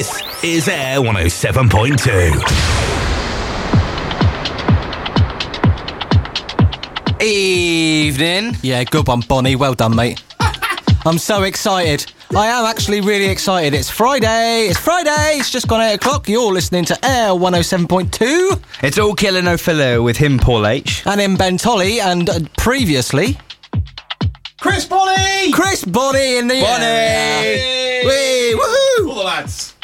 This is Air 107.2. Evening. Yeah, good one, Bonnie. Well done, mate. I'm so excited. I am actually really excited. It's Friday. It's Friday. It's just gone 8 o'clock. You're listening to Air 107.2. It's all killer no filler with him, Paul H. And in Ben Tolley, and uh, previously. Chris Bonnie! Chris Bonnie in the Bonnie! area. Whee, woohoo! All the lads.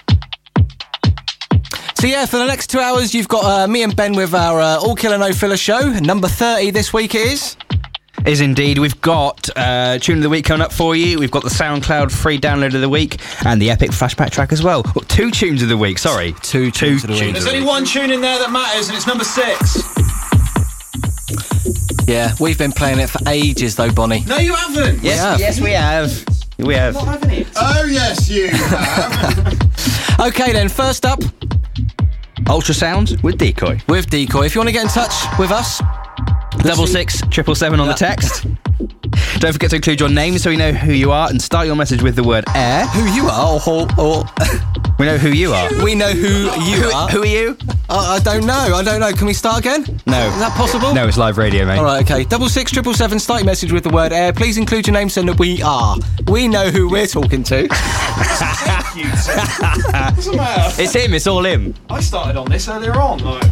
So yeah, for the next two hours, you've got uh, me and Ben with our uh, All Killer No Filler show. Number 30 this week is... Is indeed. We've got uh, Tune of the Week coming up for you. We've got the SoundCloud free download of the week and the Epic Flashback track as well. well two tunes of the week, sorry. Two tunes of the week. There's only one tune in there that matters, and it's number six. Yeah, we've been playing it for ages though, Bonnie. No, you haven't. Yes, have. yes, we have. We have. Not having it. Oh, yes, you have. Okay then, first up, Ultrasound with Decoy. with Decoy. If you want to get in touch with us, double six triple seven see. six triple seven on the text. Don't forget to include your name so we know who you are and start your message with the word air. who you are, or, or We know who you are. we know who you Who, are. who are you? I, I don't know. I don't know. Can we start again? No. Is that possible? No, it's live radio, mate. All right, okay. Double six triple seven. Start your message with the word air. Please include your name so that we are. We know who we're talking to. You two. It's him, it's all him. I started on this earlier on. Like,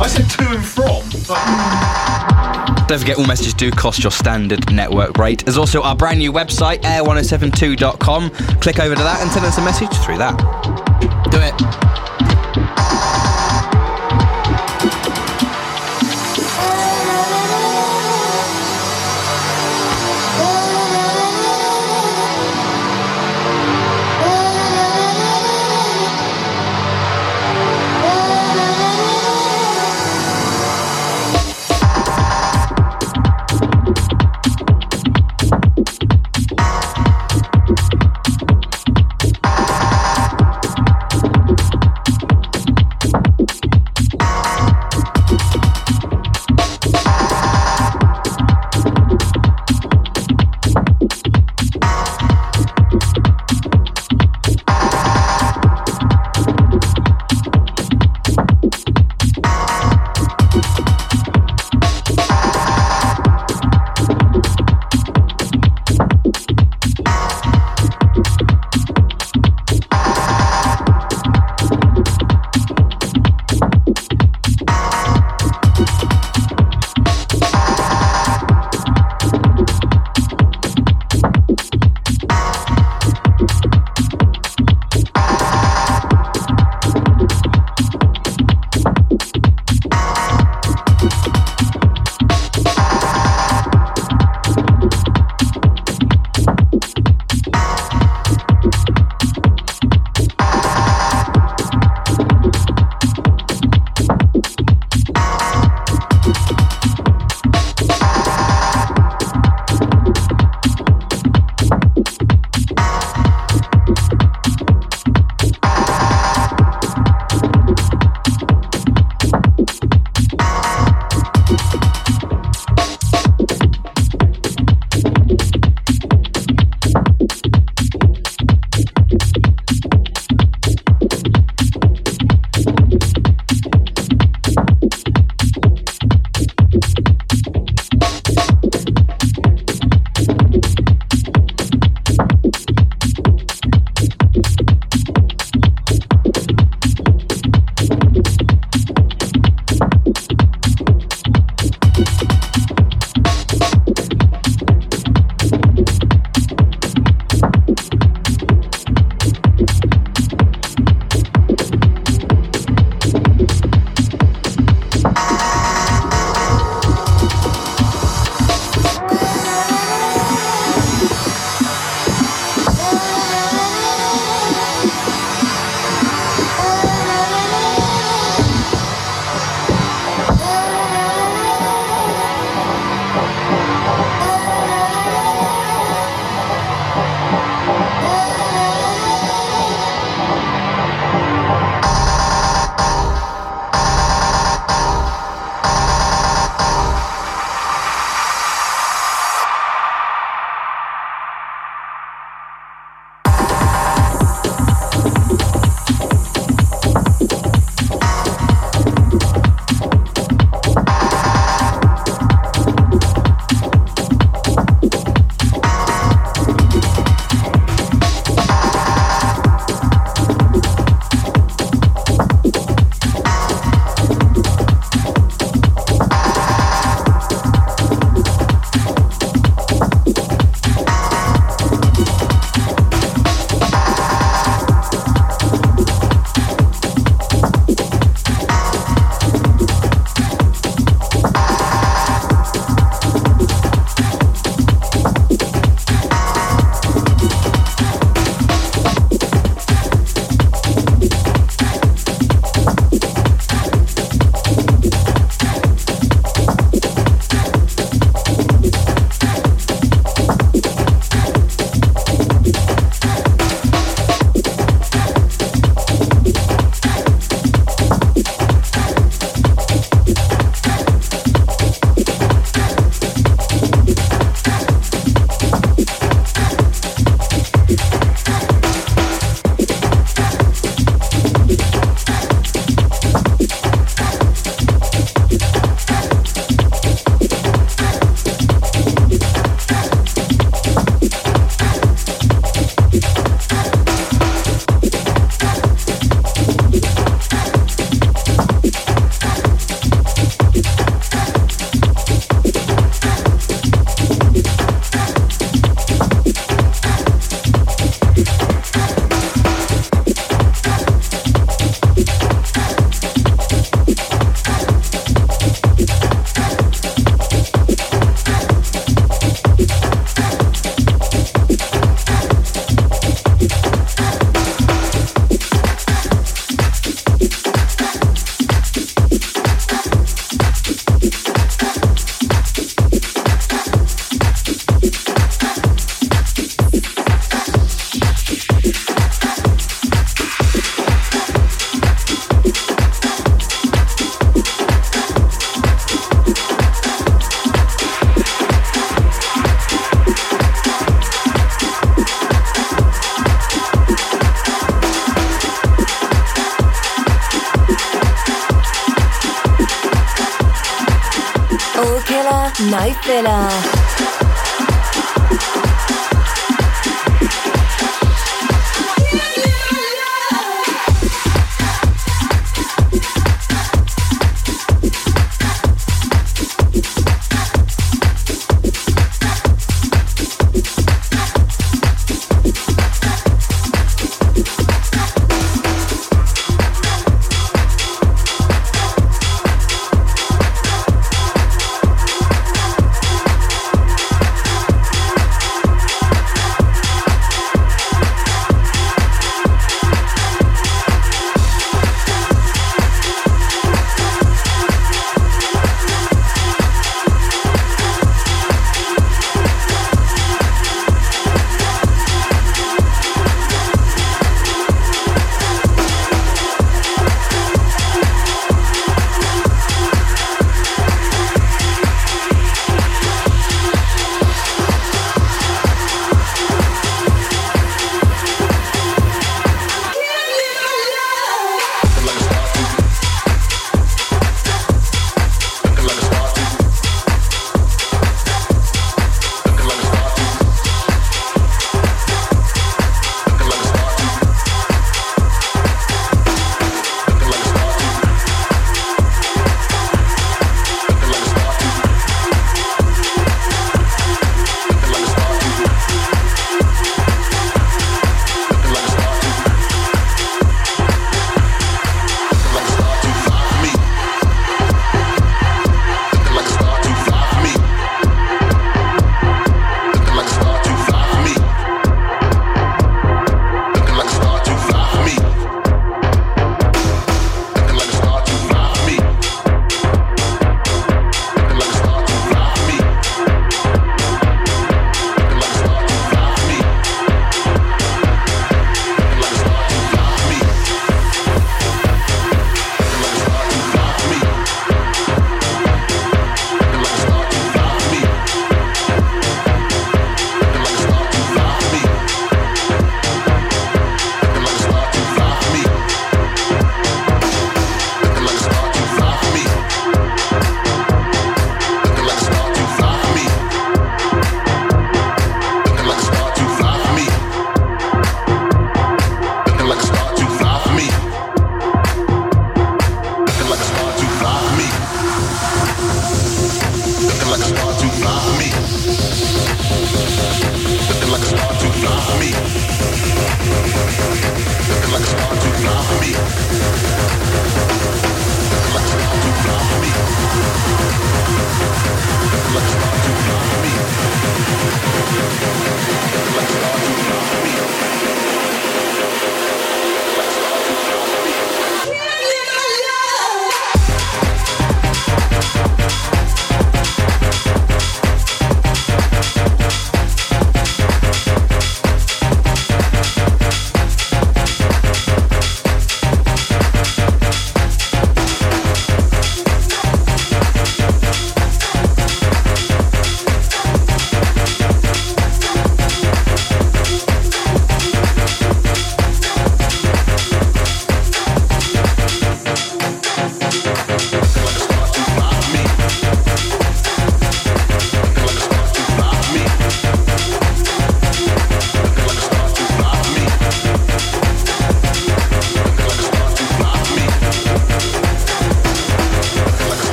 I said to and from. But Don't forget, all messages do cost your standard network rate. There's also our brand new website, air1072.com. Click over to that and send us a message through that. It.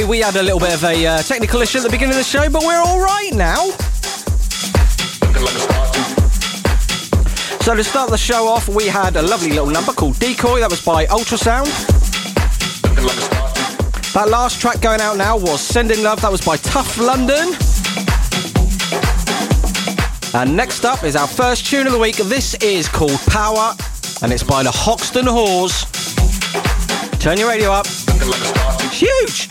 Okay, we had a little bit of a uh, technical issue at the beginning of the show, but we're all right now. So to start the show off, we had a lovely little number called Decoy. That was by Ultrasound. That last track going out now was Sending Love. That was by Tough London. And next up is our first tune of the week. This is called Power, and it's by the Hoxton Whores. Turn your radio up. It's huge.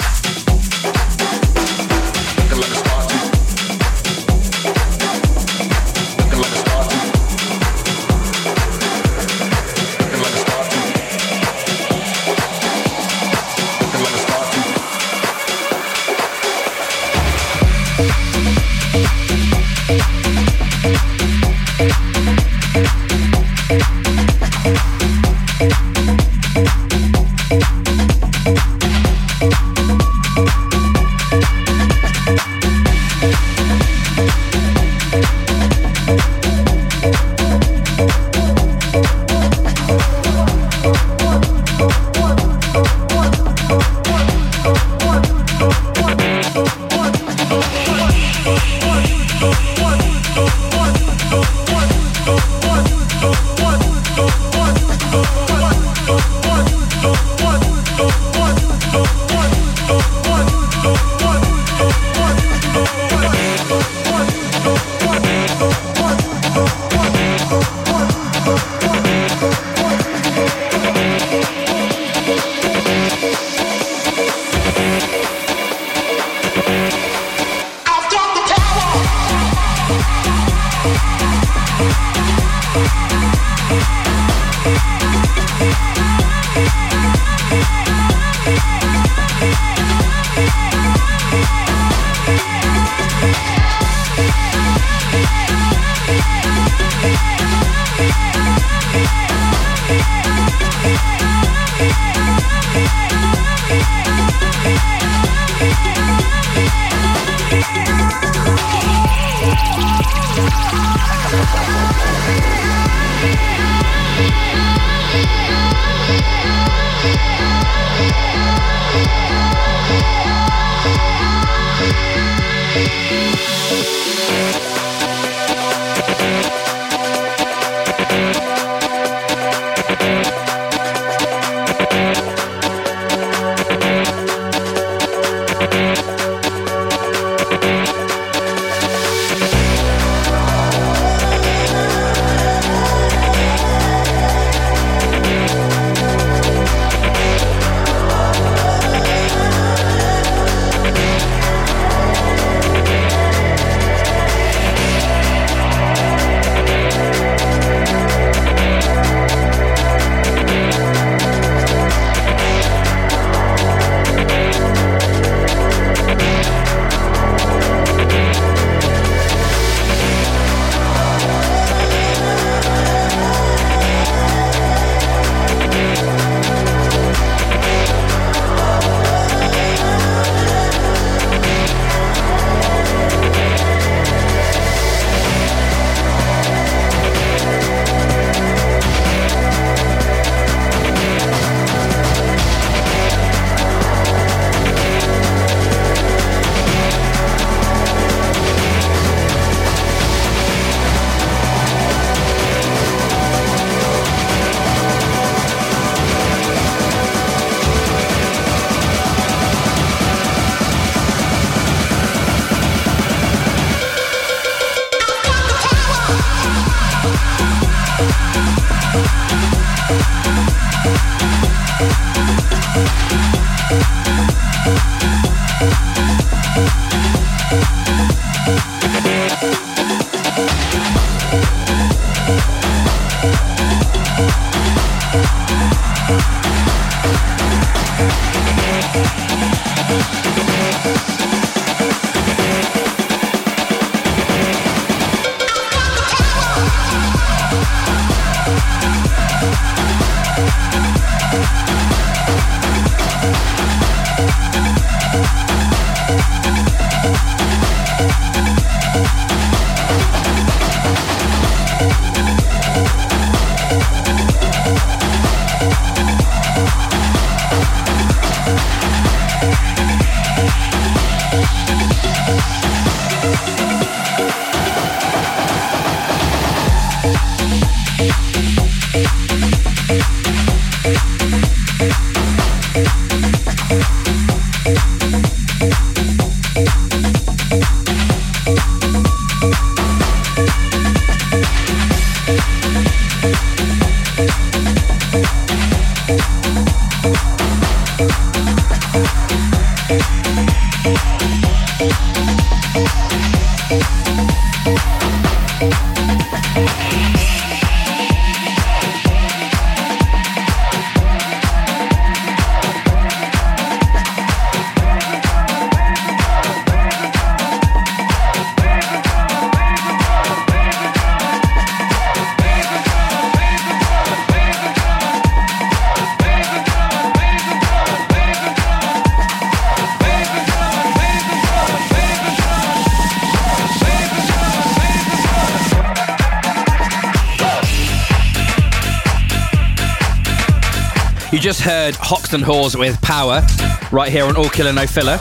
You just heard Hoxton Whores with Power right here on All Killer No Filler.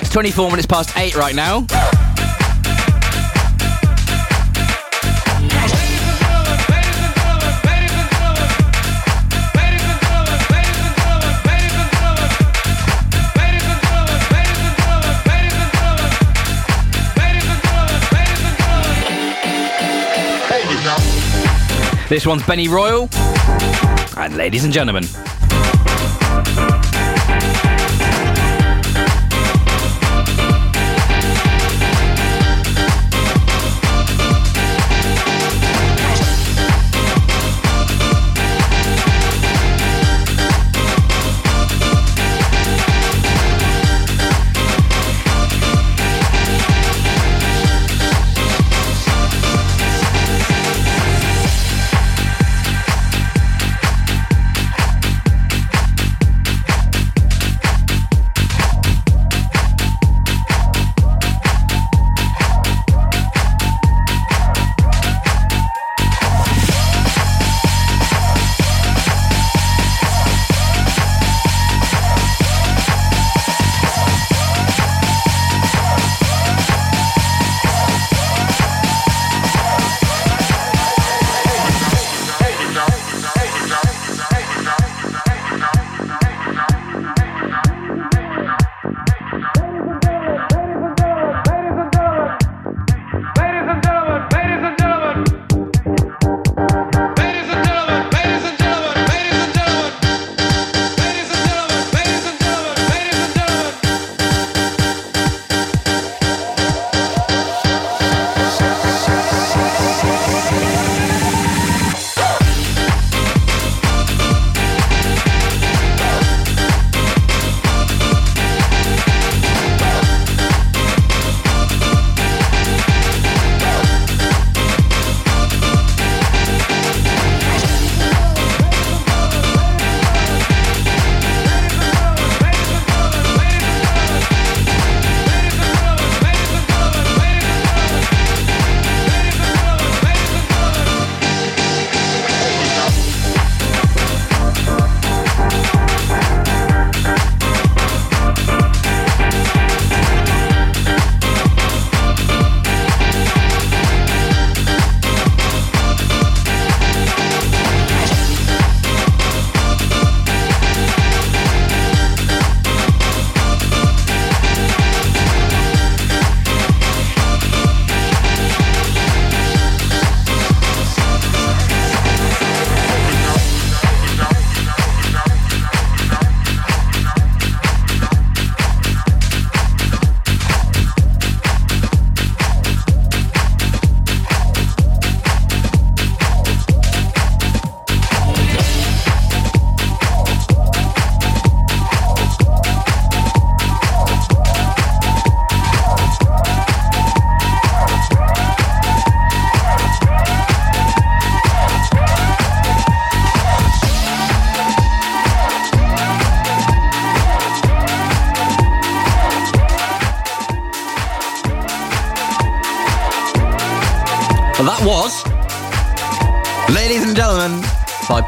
It's 24 minutes past 8 right now. This one's Benny Royal. And ladies and gentlemen,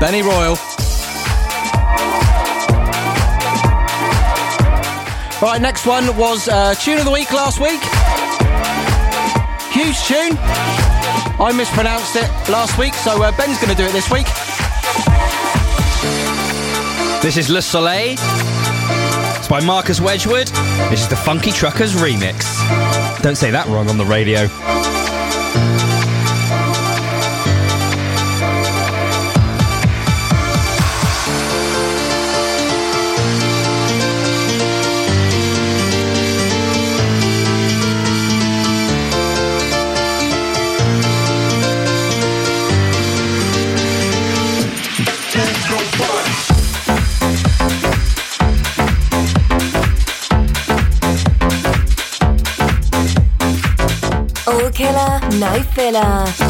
by Benny Royal. Right, next one was uh, Tune of the Week last week. Huge tune. I mispronounced it last week, so uh, Ben's going to do it this week. this is Le Soleil. It's by Marcus Wedgwood. This is the Funky Truckers remix. Don't say that wrong on the radio. Estelas.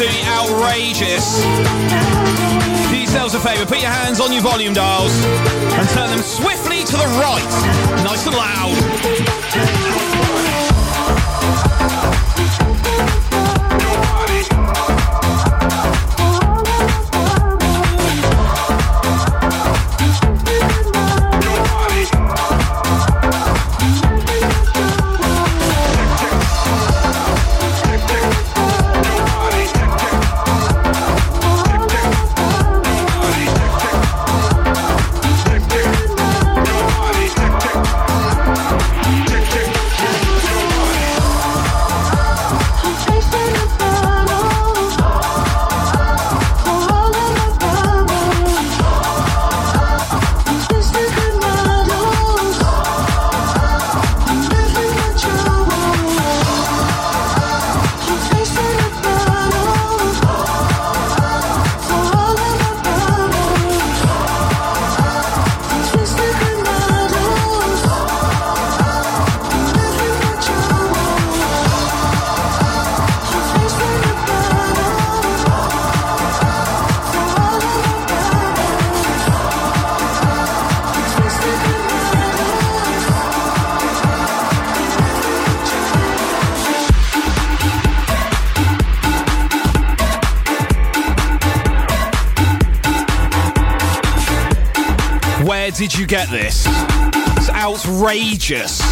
absolutely outrageous. Do yourselves a favour, put your hands on your volume dials and turn them swiftly to the right, nice and loud. outrageous.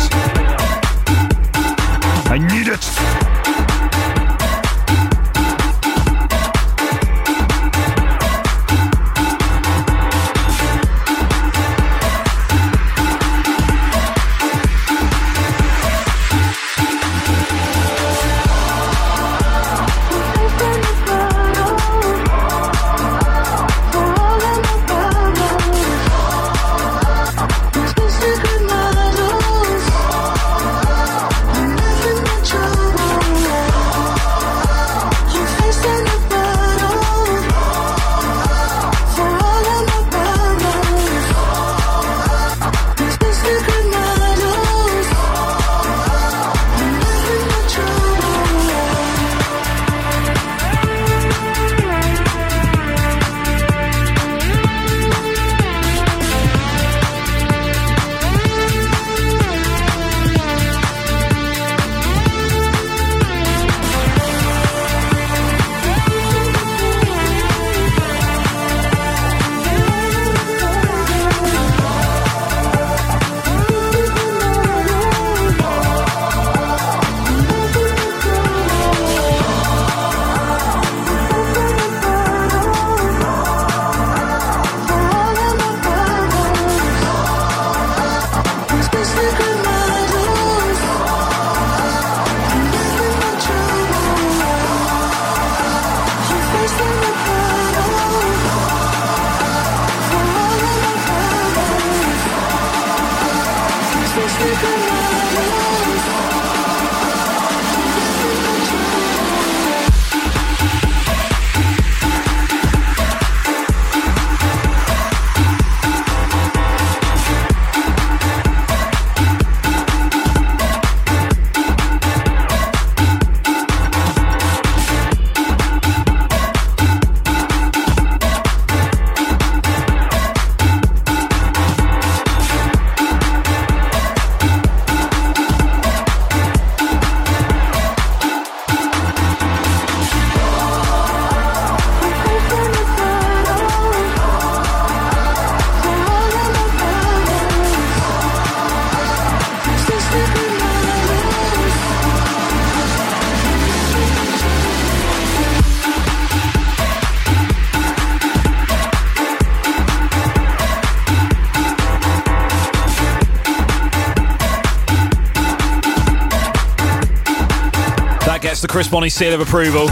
That gets the Chris Bonnie seal of approval.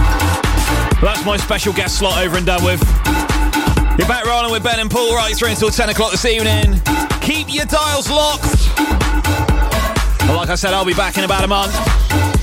That's my special guest slot over and done with. You're back rolling with Ben and Paul right through until 10 o'clock this evening. Keep your dials locked. Like I said, I'll be back in about a month.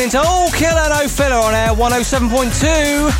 Listening to oh, All Killer No Filler on Air 107.2.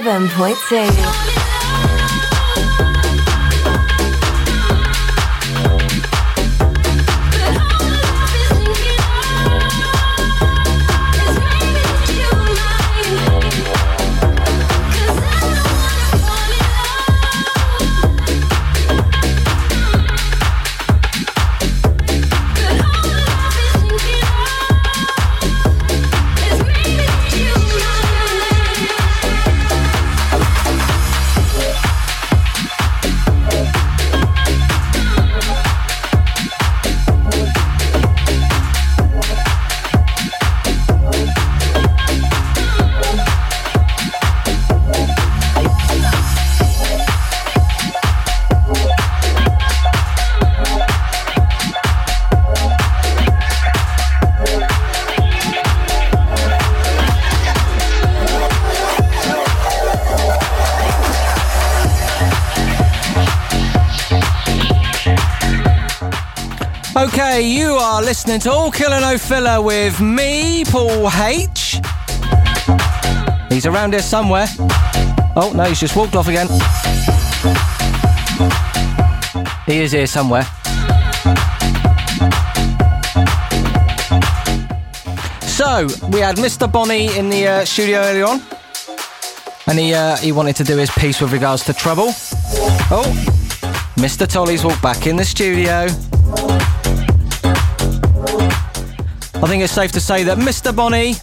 107.2. listening to All Killer No Filler with me, Paul H. He's around here somewhere. Oh, no, he's just walked off again. He is here somewhere. So, we had Mr. Bonnie in the uh, studio earlier on. And he, uh, he wanted to do his piece with regards to trouble. Oh, Mr. Tolley's walked back in the studio. I think it's safe to say that Mr. Bonnie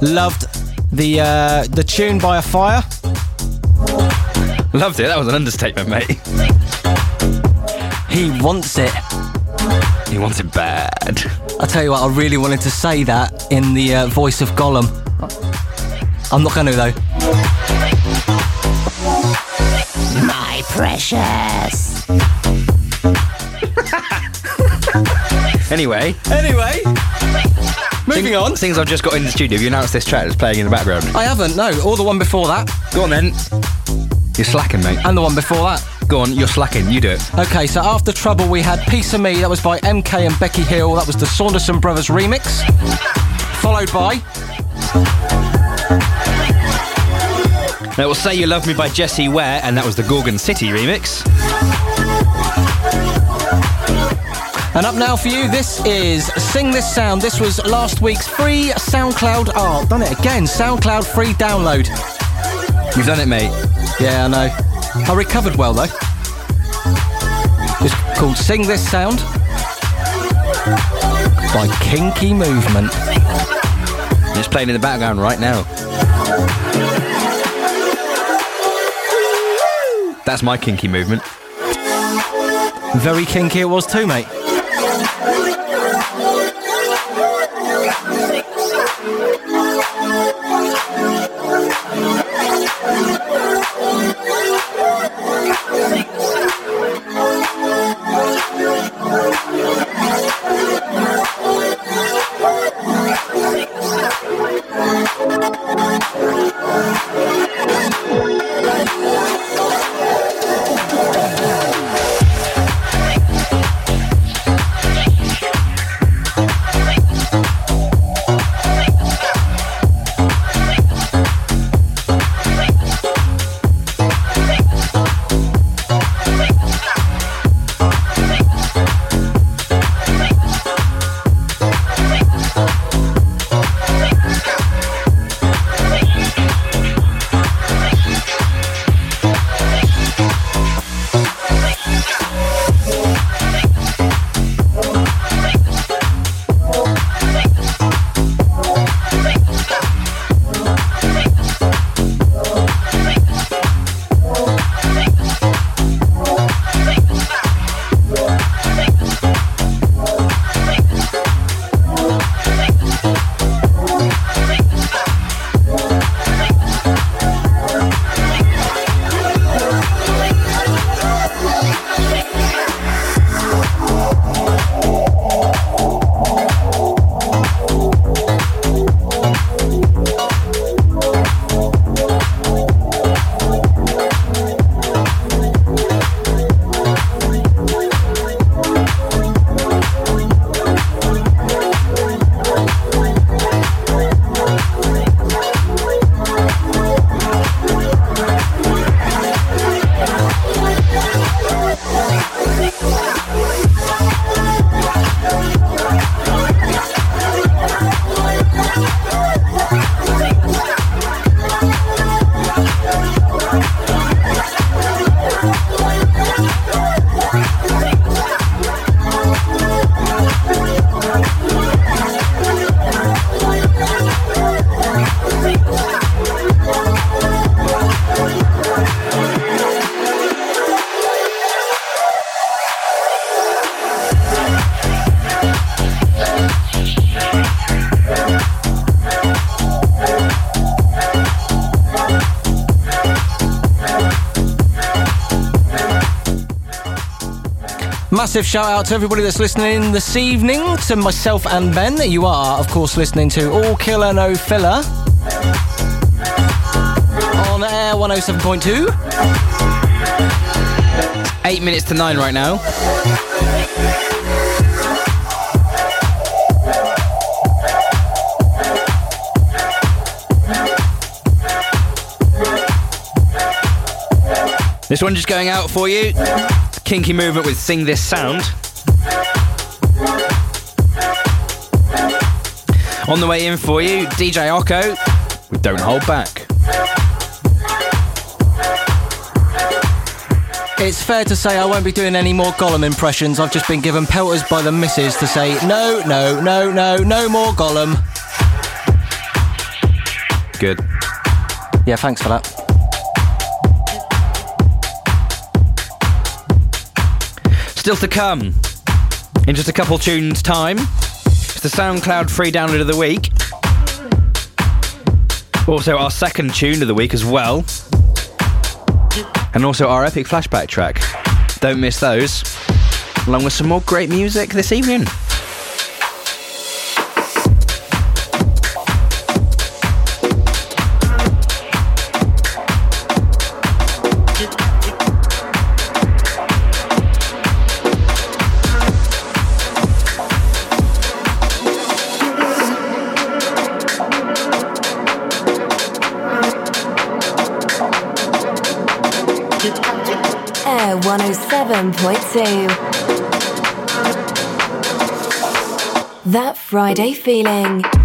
loved the uh, the tune by a fire. Loved it. That was an understatement, mate. He wants it. He wants it bad. I tell you what, I really wanted to say that in the uh, voice of Gollum. I'm not going to though. My precious. Anyway, Anyway, moving on. things I've just got in the studio. Have you announced this track that's playing in the background? I haven't. No, or the one before that, Go on then. You're slacking, mate. and the one before that. Go on, you're slacking. You do it. Okay, so after Trouble, we had Piece of Me. That was by MK and Becky Hill. That was the Saunderson Brothers remix. Followed by Now, it will say You Love Me by Jessie Ware, and that was the Gorgon City remix. And up now for you, this is Sing This Sound. This was last week's free SoundCloud. Oh, done it again. SoundCloud free download. You've done it, mate. Yeah, I know. I recovered well, though. It's called Sing This Sound by Kinky Movement. It's playing in the background right now. That's my kinky movement. Very kinky it was too, mate. Massive shout out to everybody that's listening this evening, to myself and Ben. You are, of course, listening to All Killer No Filler on air 107.2. Eight minutes to nine right now. This one just going out for you. Kinky movement with Sing This Sound. On the way in for you, DJ Ocko with Don't Hold Back. It's fair to say I won't be doing any more Gollum impressions. I've just been given pelters by the missus to say, no, no, no, no, no more Gollum. Good. Yeah, thanks for that. Still to come. In just a couple tunes' time, it's the SoundCloud free download of the week. Also, our second tune of the week as well. And also our epic flashback track. Don't miss those. Along with some more great music this evening. 107.2. That Friday feeling.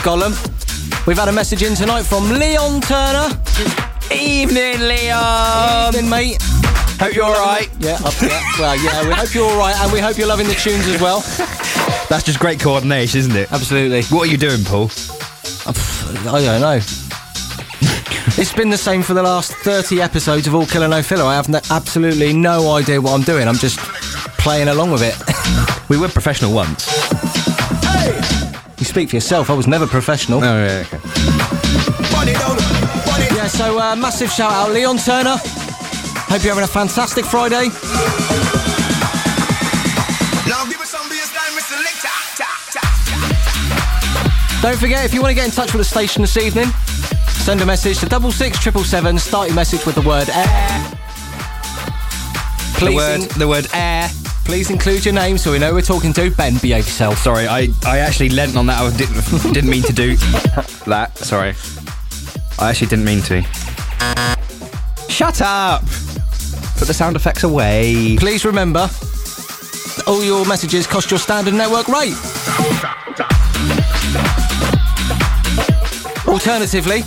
Of Gollum, we've had a message in tonight from Leon Turner. Evening, Leon. Evening, mate. Hope you're alright. Yeah, up, yeah. Well, yeah, we hope you're all right, and we hope you're loving the tunes as well. That's just great coordination, isn't it? Absolutely. What are you doing, Paul? I don't know. it's been the same for the last 30 episodes of All Killer No Filler. I have no, absolutely no idea what I'm doing. I'm just playing along with it. We were professional once. You speak for yourself. I was never professional. Oh, yeah, okay. Yeah, so uh, massive shout out, Leon Turner. Hope you're having a fantastic Friday. Now give us some bassline, Mr. Selector. Don't forget, if you want to get in touch with the station this evening, send a message to double six triple seven. Start your message with the word air. The word, the word air. Please include your name so we know we're talking to. Ben, behave yourself. Sorry, I, I actually leant on that. I didn't, didn't mean to do that. Sorry. I actually didn't mean to. Shut up! Put the sound effects away. Please remember, all your messages cost your standard network rate. Alternatively,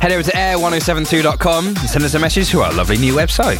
Head over to air1072.com and send us a message to our lovely new website.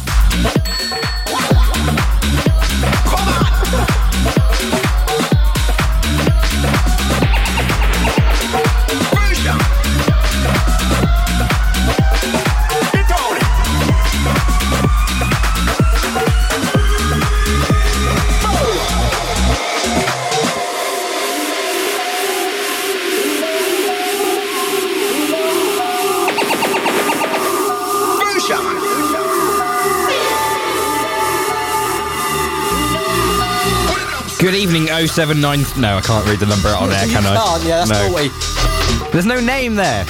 Evening, 079. No, I can't read the number out on air, can I? can't, yeah, that's no. naughty. There's no name there.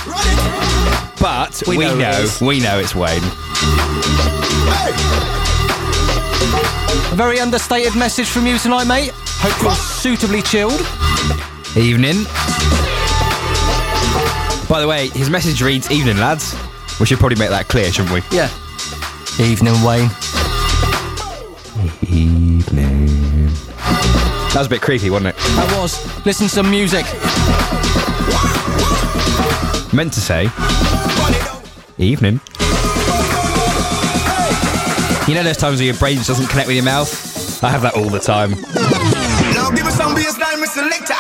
But We we, know know, we know it's Wayne. A very understated message from you tonight, mate. Hope you're suitably chilled. Evening. By the way, his message reads Evening, lads. We should probably make that clear, shouldn't we? Yeah. Evening, Wayne. Evening. That was a bit creepy, wasn't it? That was. Listen to some music. Meant to say Evening. You know those times where your brain just doesn't connect with your mouth? I have that all the time. Now give us some bassline, Mr. Selector.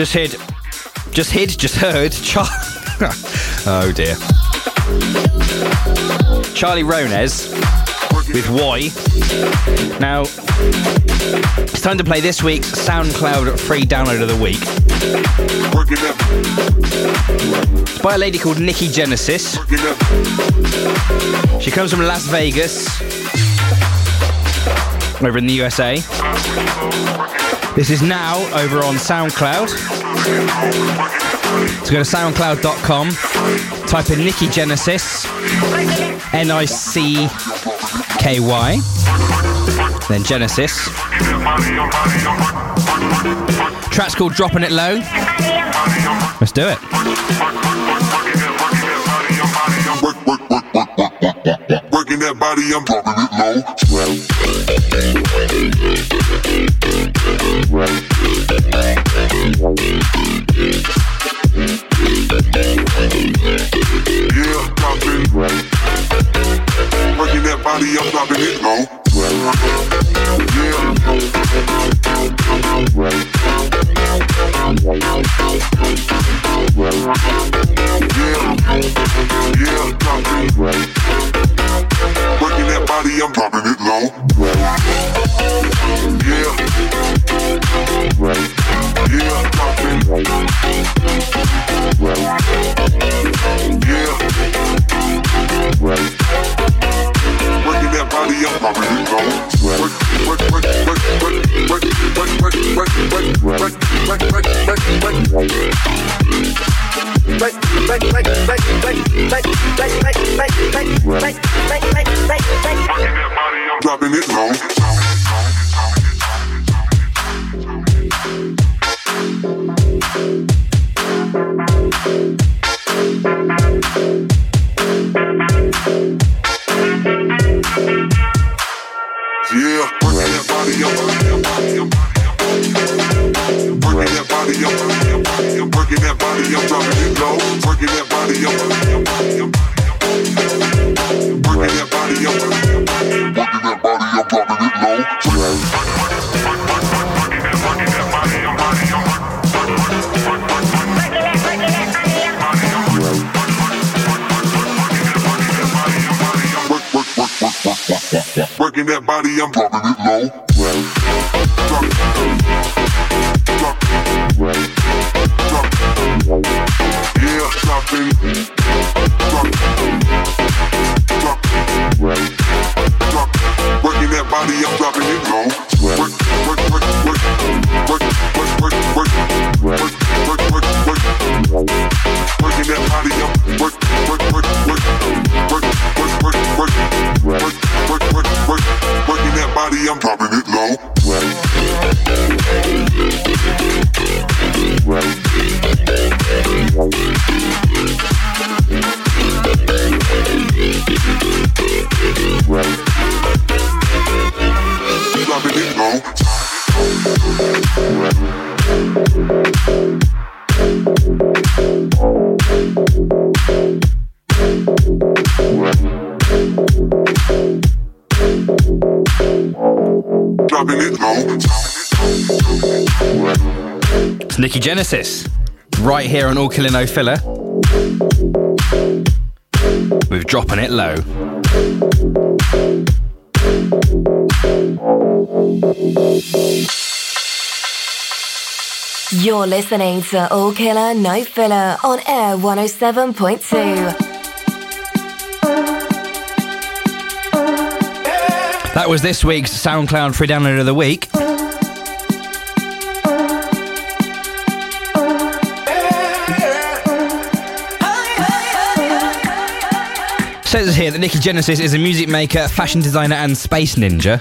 Just hid. Just hid. Just heard. Char- oh dear. Charlie Rones with Y. Now, it's time to play this week's SoundCloud free download of the week. It's by a lady called Nicky Genesis. She comes from Las Vegas, over in the USA. This is now over on SoundCloud. So go to soundcloud.com, type in Nicky Genesis, N I C K Y, then Genesis. Track's called Dropping It Low. Let's do it. work, work, work, work, work, work, work, work. Working that body, I'm dropping it low. popping it. Genesis, right here on All Killer No Filler. With Dropping It Low. You're listening to All Killer No Filler on Air 107.2. That was this week's SoundCloud free download of the week. Says here that Nicky Genesis is a music maker, fashion designer, and space ninja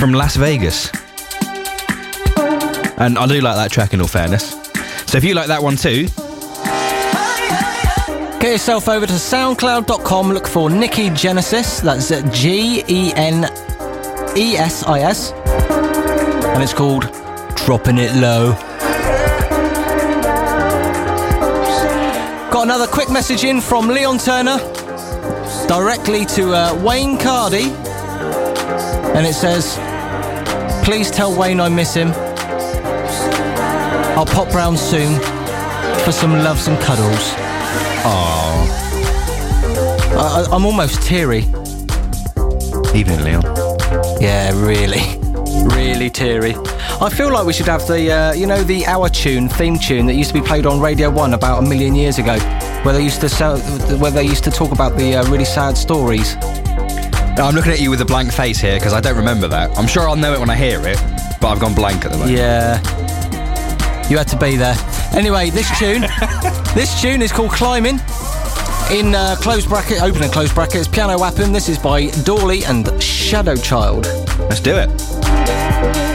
from Las Vegas. And I do like that track in all fairness. So if you like that one too, Get yourself over to soundcloud.com, look for Nicky Genesis, that's G E N E S I S, and it's called Dropping It Low. Got another quick message in from Leon Turner directly to uh, Wayne Cardy, and it says, Please tell Wayne I miss him. I'll pop round soon for some loves and cuddles. Oh, I, I, I'm almost teary. Even Leon. Yeah, really. Really teary. I feel like we should have the, uh, you know, the hour tune, theme tune that used to be played on Radio 1 about a million years ago, where they used to, sell, where they used to talk about the uh, really sad stories. No, I'm looking at you with a blank face here because I don't remember that. I'm sure I'll know it when I hear it, but I've gone blank at the moment. Yeah. You had to be there. Anyway, this tune, this tune is called Climbing. In uh, close bracket, open and close brackets, piano weapon. This is by Doorly and Shadow Child. Let's do it.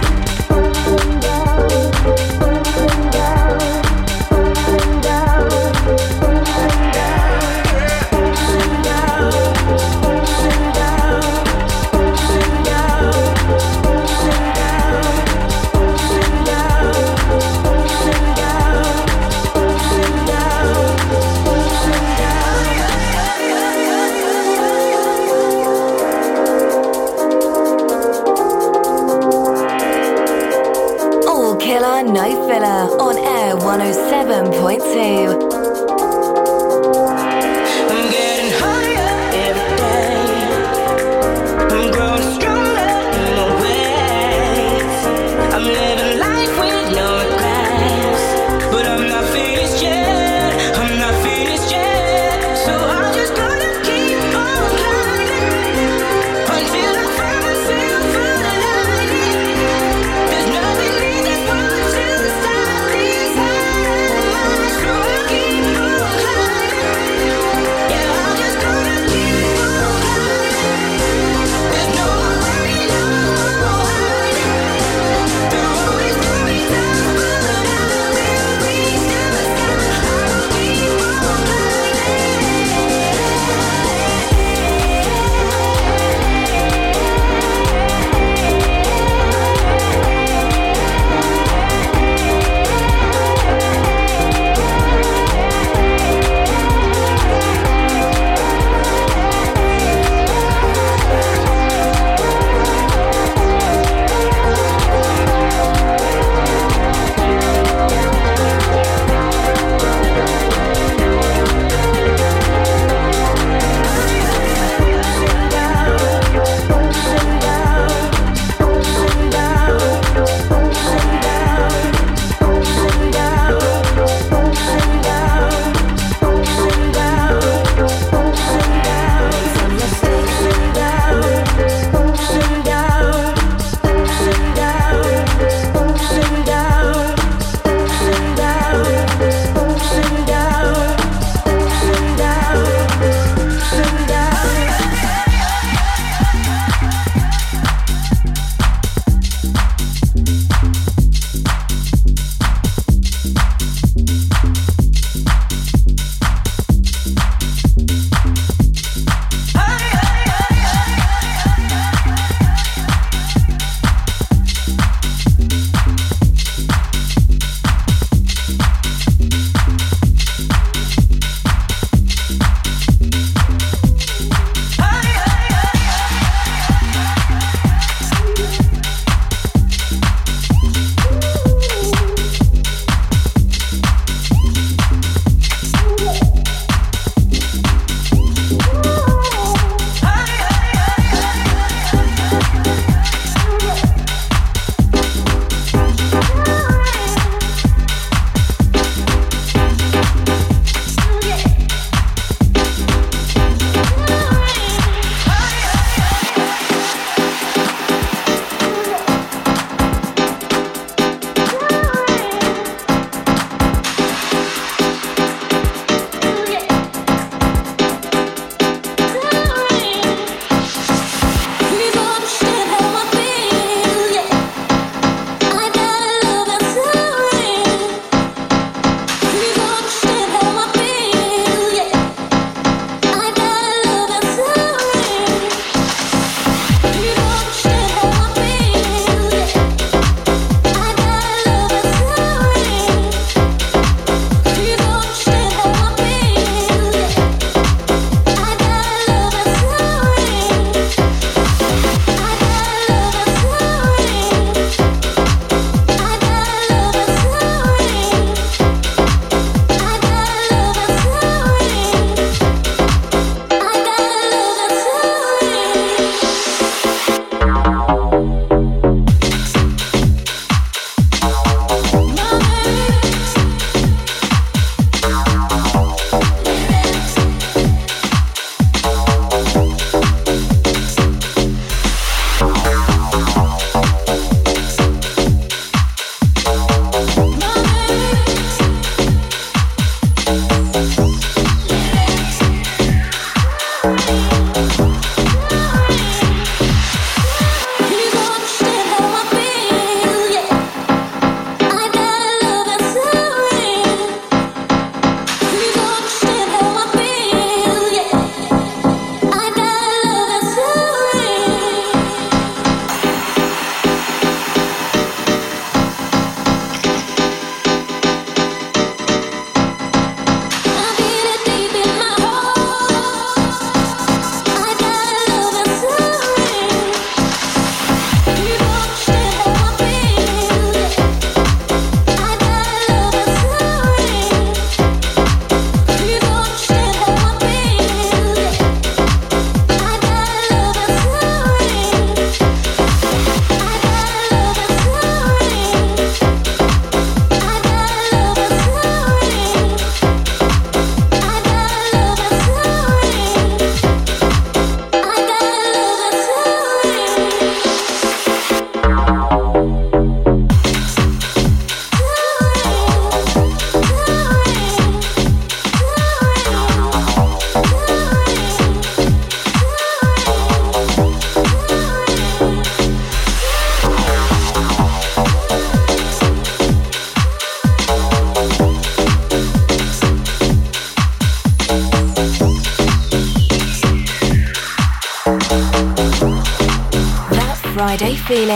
Feeling.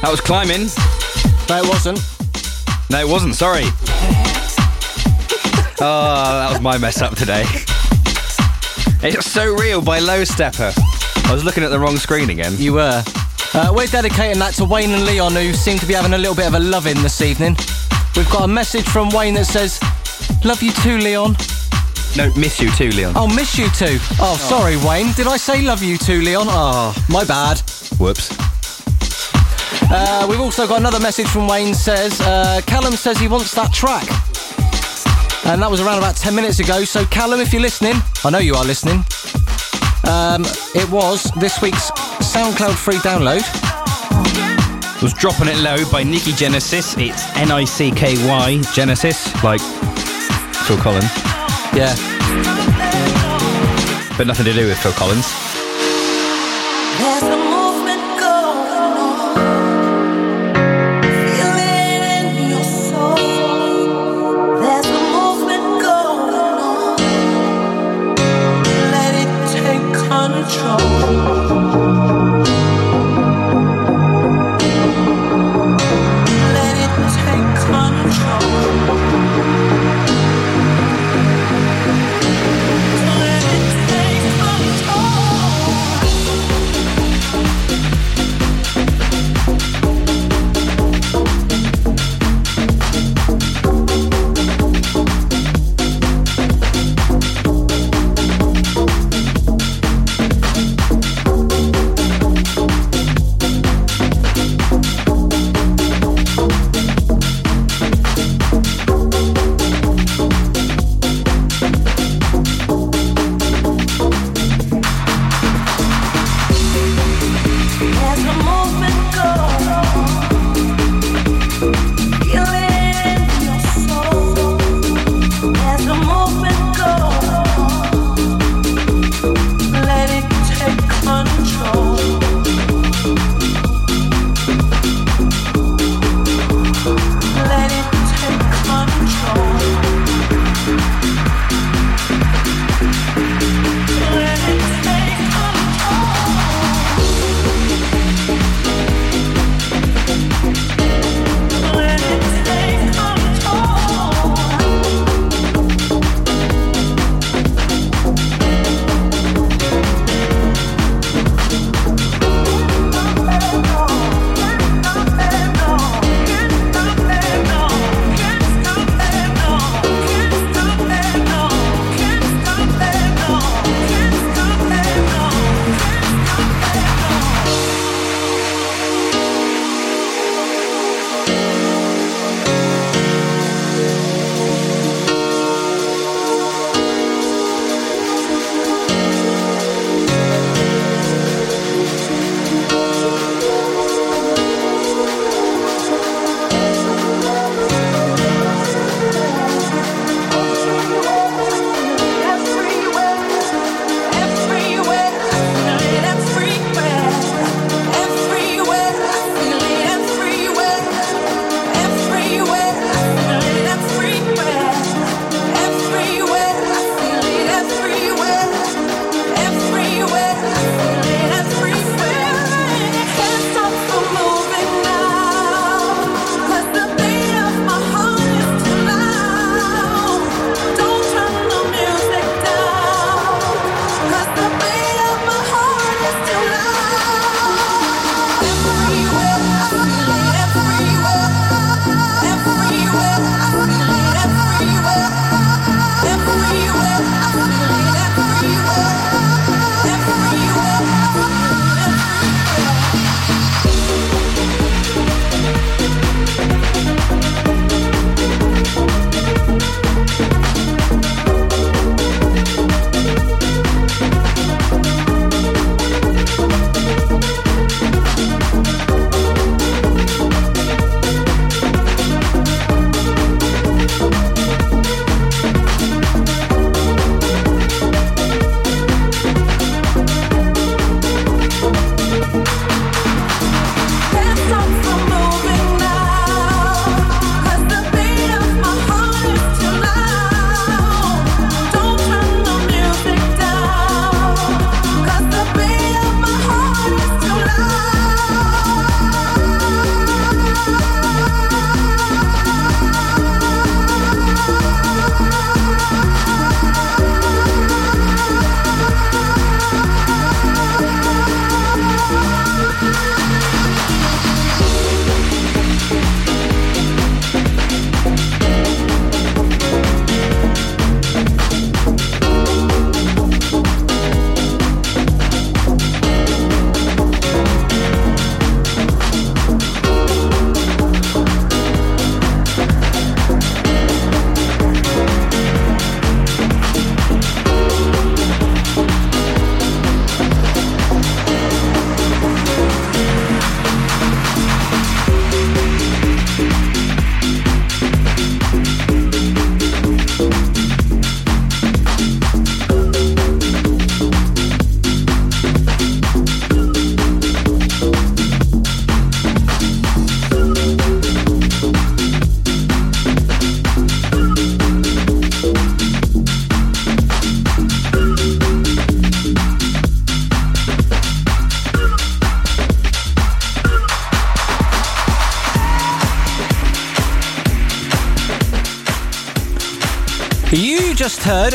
That was climbing. No, it wasn't. No, it wasn't. Sorry. Oh, that was my mess up today. It's so real by Low Steppa. I was looking at the wrong screen again. You were. Uh, we're dedicating that to Wayne and Leon, who seem to be having a little bit of a love in this evening. We've got a message from Wayne that says, Love you too, Leon. No, miss you too, Leon. Oh, miss you too. Oh, sorry, Wayne. Did I say love you too, Leon? Oh, my bad. Whoops. Uh, we've also got another message from Wayne says, uh, Callum says he wants that track. And that was around about 10 minutes ago. So, Callum, if you're listening, I know you are listening. Um, it was this week's SoundCloud free download. was Dropping It Low by Nicky Genesis. It's N I C K Y Genesis, like Phil Collins, Yeah. but nothing to do with Phil Collins.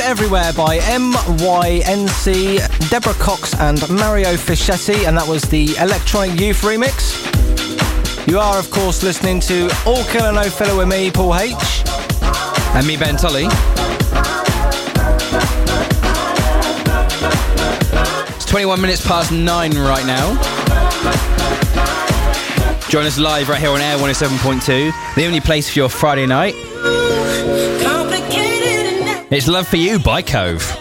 Everywhere by MYNC, Deborah Cox, and Mario Fischetti, and that was the Electronic Youth remix. You are, of course, listening to All Killer No Filler with me, Paul H. And me, Ben Tolley. It's 21 minutes past nine right now. Join us live right here on Air 107.2, the only place for your Friday night. It's Love for You by Cove.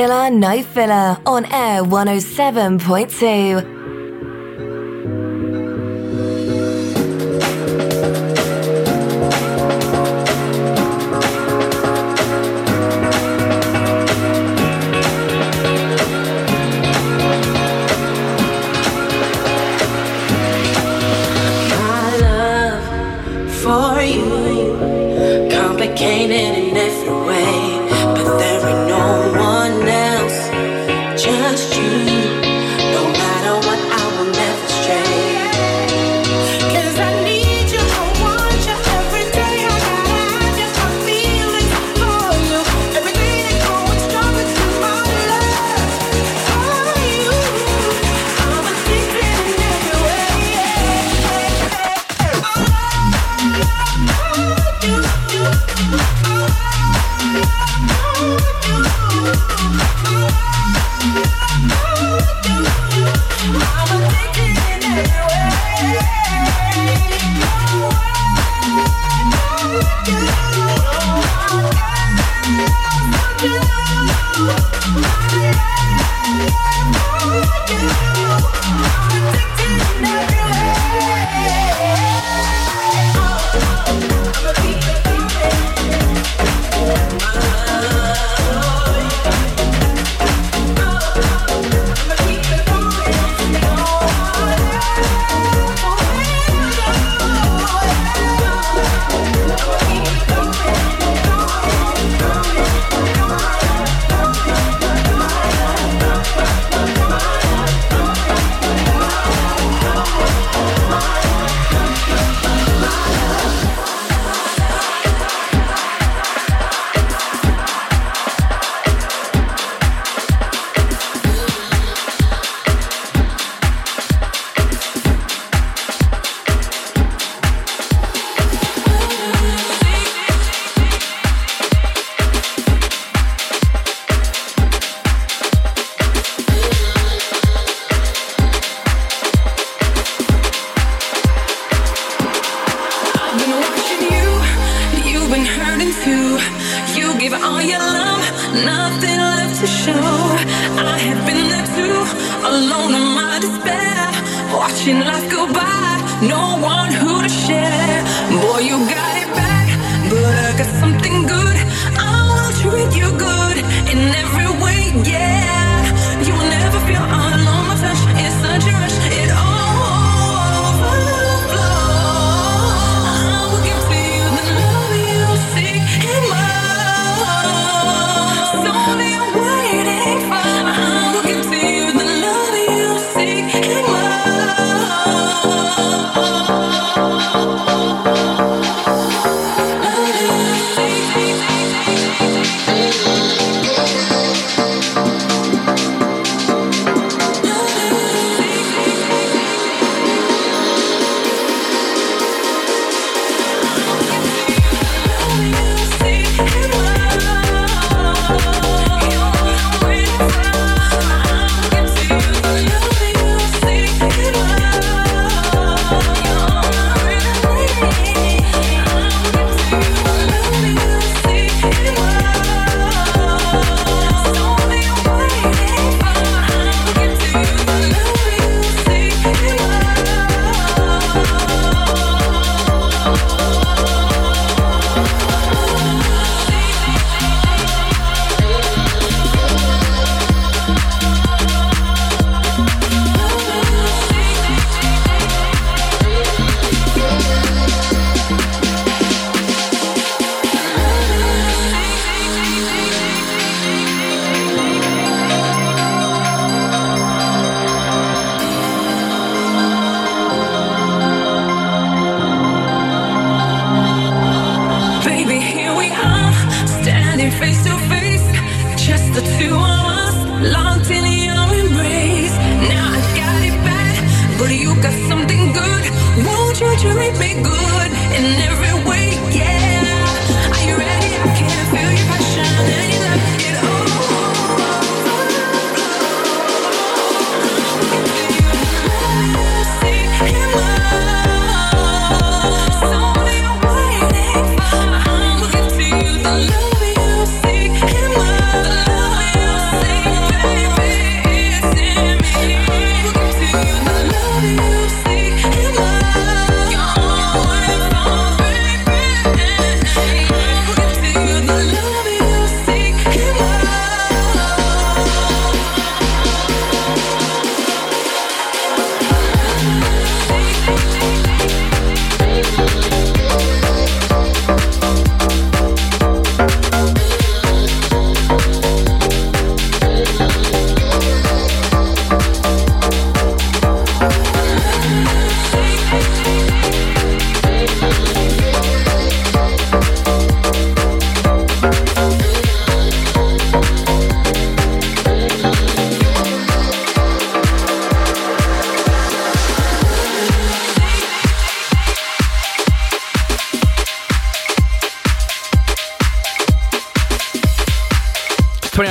Killer No Filler on Air 107.2.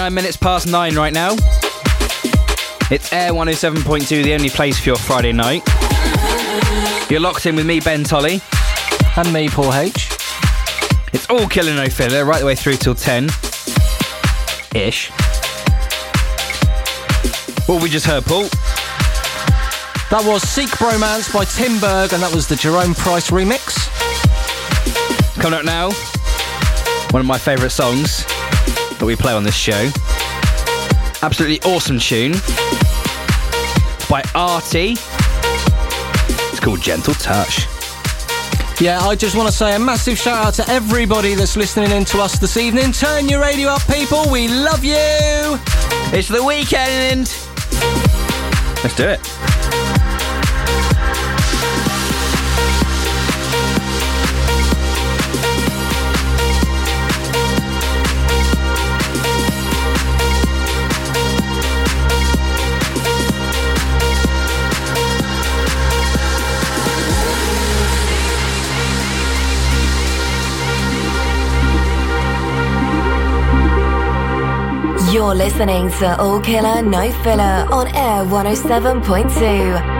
29 minutes past nine right now. It's Air 107.2, the only place for your Friday night. You're locked in with me, Ben Tolley. And me, Paul H. It's all killer no filler, right the way through till 10 ish. What we just heard, Paul? That was Seek Bromance by Tim Berg, and that was the Jerome Price remix. Coming up now, one of my favourite songs that we play on this show. Absolutely awesome tune by Artie. It's called Gentle Touch. Yeah, I just want to say a massive shout out to everybody that's listening in to us this evening. Turn your radio up, people. We love you. It's the weekend. Let's do it. You're listening to All Killer No Filler on Air 107.2.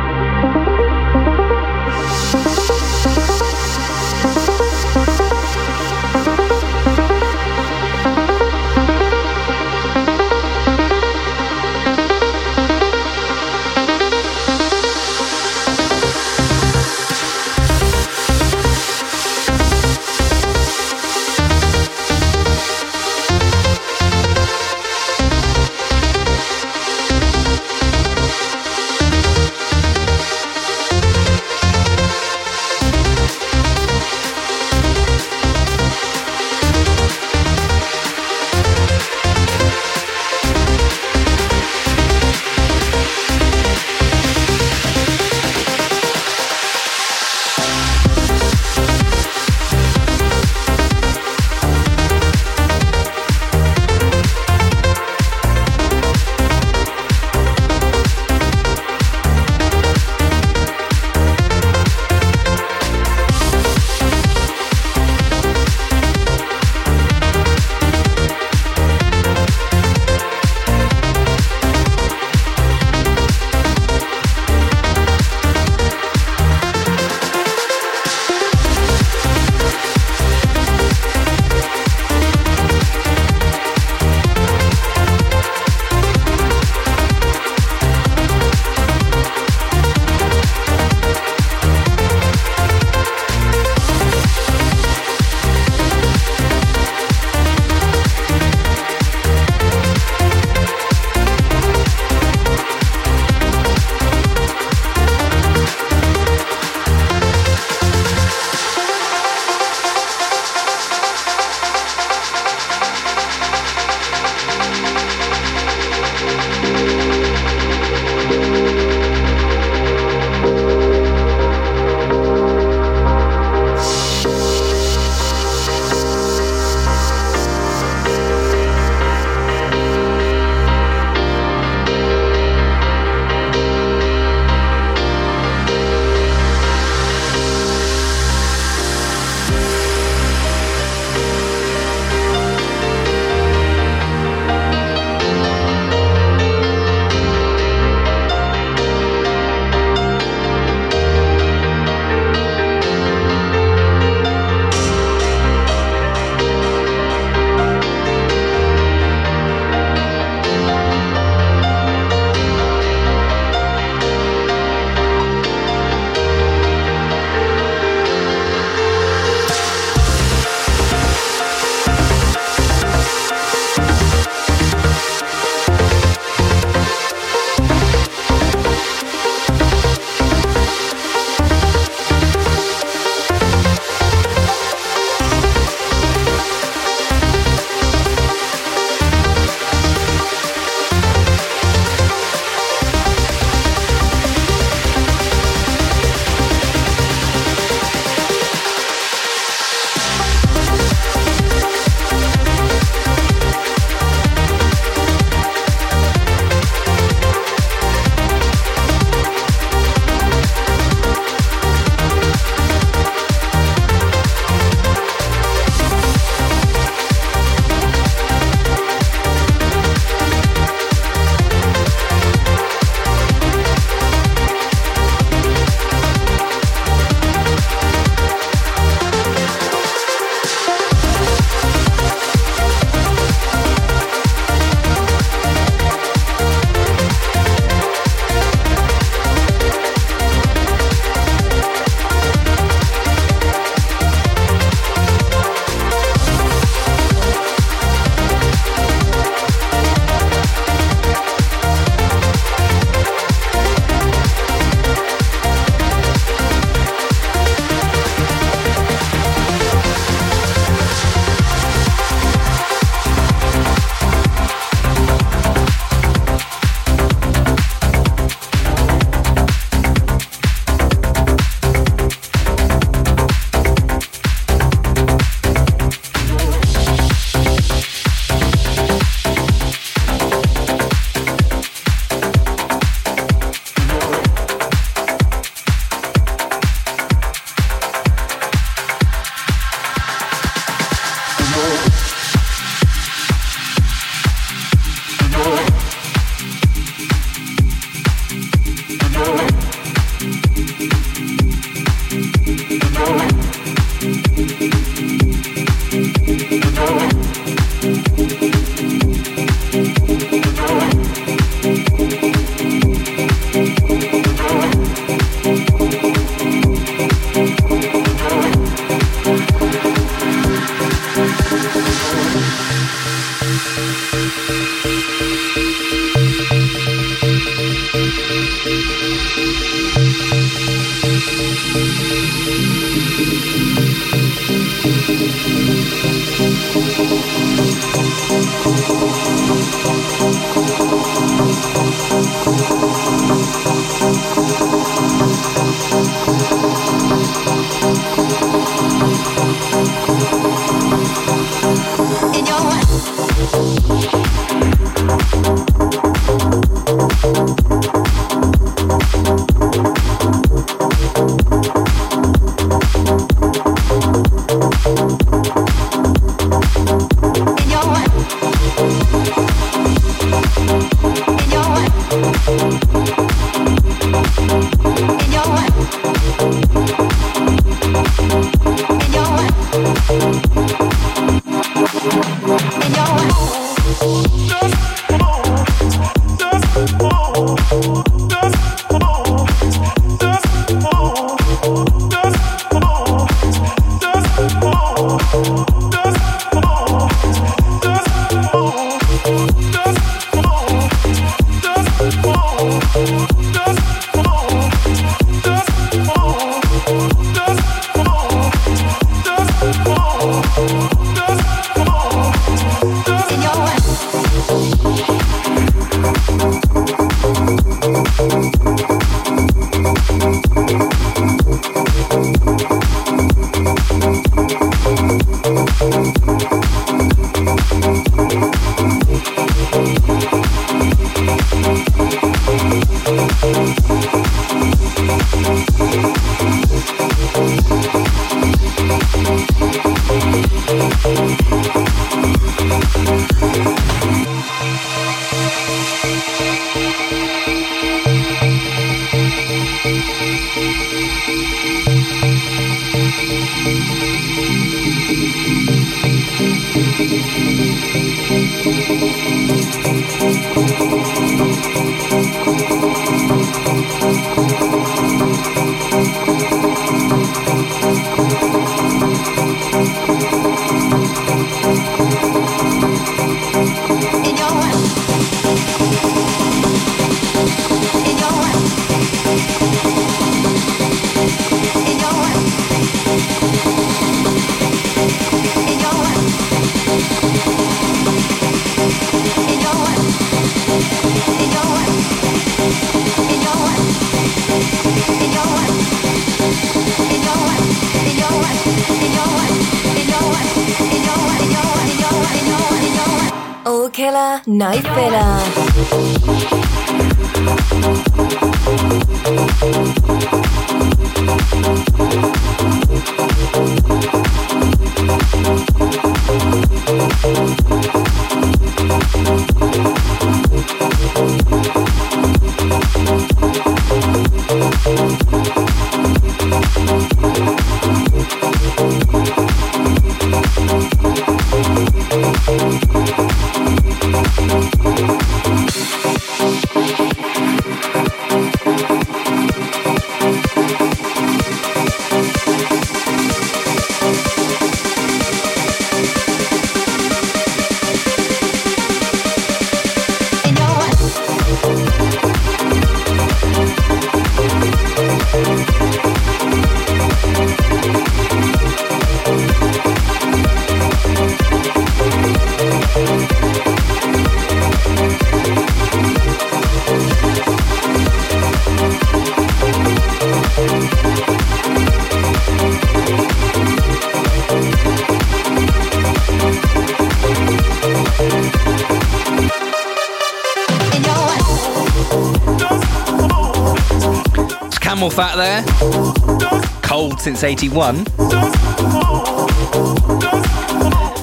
since 81.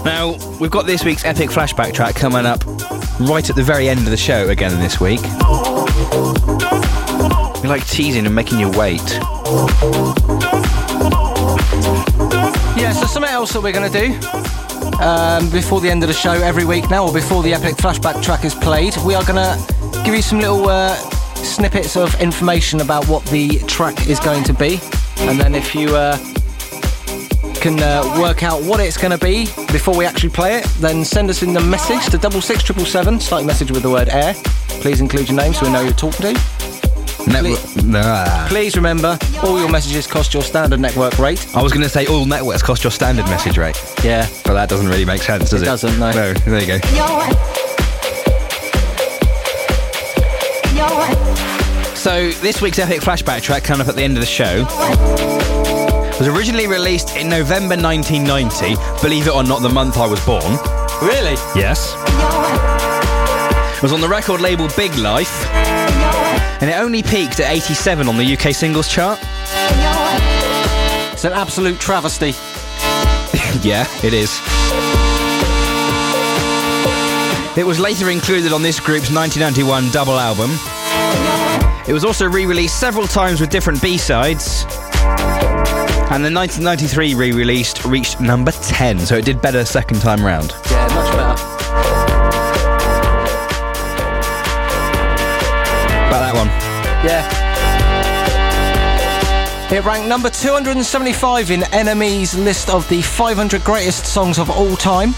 Now, we've got this week's epic flashback track coming up right at the very end of the show again this week. We like teasing and making you wait. Yeah, so something else that we're going to do um, before the end of the show every week now, or before the epic flashback track is played, we are going to give you some little uh, snippets of information about what the track is going to be. And then if you uh, can uh, work out what it's going to be before we actually play it, then send us in the message to double six triple seven. Start your message with the word air. Please include your name so we know you're talking to. Network. Nah. Please remember, all your messages cost your standard network rate. I was going to say all networks cost your standard message rate, Yeah. but that doesn't really make sense, does It it? doesn't, no. No, there you go. So this week's epic flashback track, coming up at the end of the show, was originally released in November 1990. Believe it or not, the month I was born. Really? Yes. It was on the record label Big Life, and it only peaked at 87 on the UK singles chart. It's an absolute travesty. Yeah, it is. It was later included on this group's 1991 double album. It was also re released several times with different B sides. And the 1993 re released reached number 10, so it did better second time round. Yeah, much better. About that one. Yeah. It ranked number 275 in NME's list of the 500 greatest songs of all time.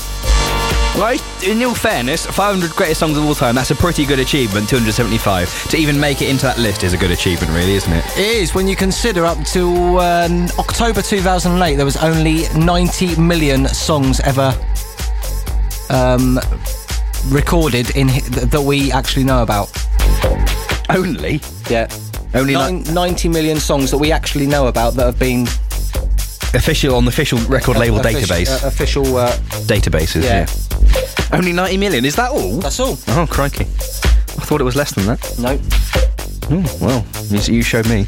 Right, in all fairness, 500 greatest songs of all time, that's a pretty good achievement, 275. To even make it into that list is a good achievement, really, isn't it? It is when you consider up to uh, October 2008, there was only 90 million songs ever um, recorded in that we actually know about. Only? Yeah. Only Nine, 90 million songs that we actually know about that have been official on the official record label database. uh, official. Uh, Databases, yeah. yeah. Only 90 million, is that all? That's all. Oh, crikey. I thought it was less than that. No. Oh, well, you, showed me.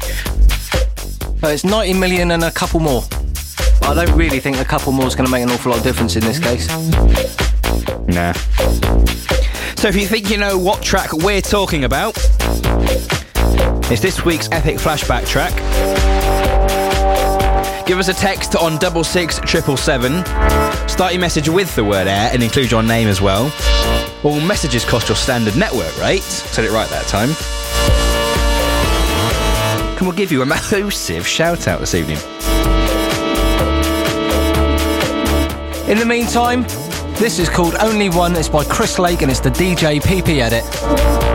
Uh, it's 90 million and a couple more. I don't really think a couple more is going to make an awful lot of difference in this case. Nah. So if you think you know what track we're talking about, it's this week's epic flashback track. Give us a text on double six triple seven. Start your message with the word air and include your name as well. All messages cost your standard network rate. Said it right that time. And we'll give you a massive shout out this evening. In the meantime, this is called Only One. It's by Chris Lake and it's the DJ PP edit.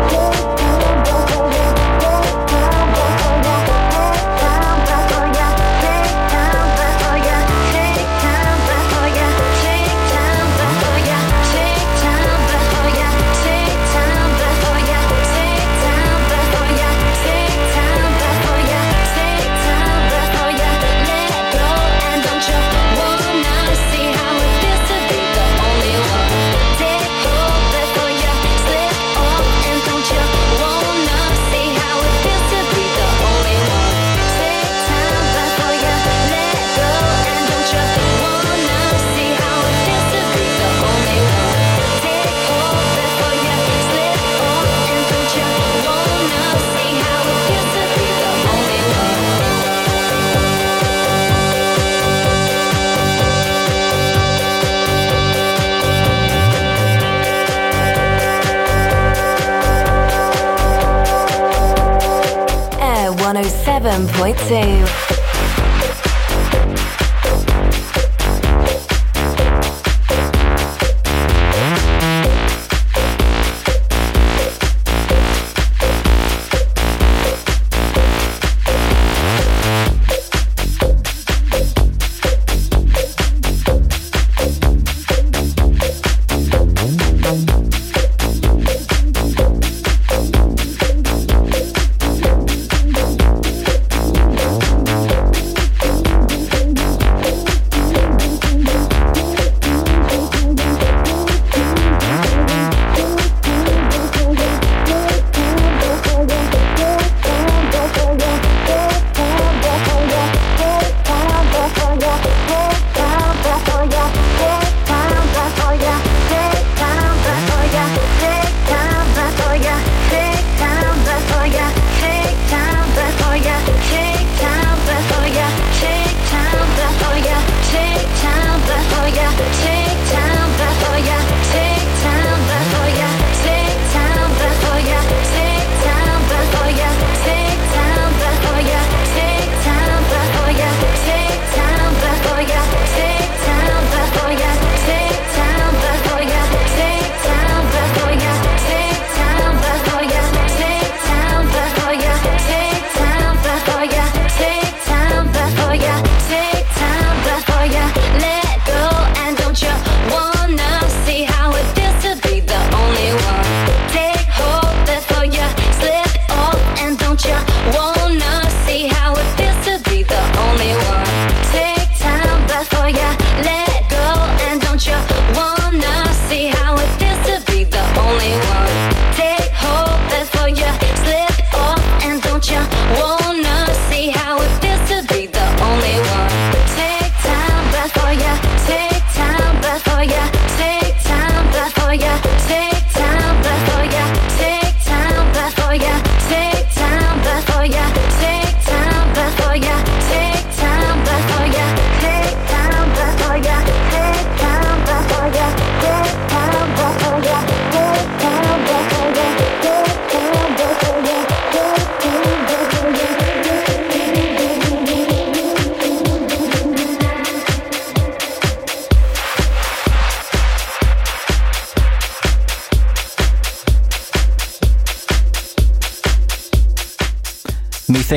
107.2.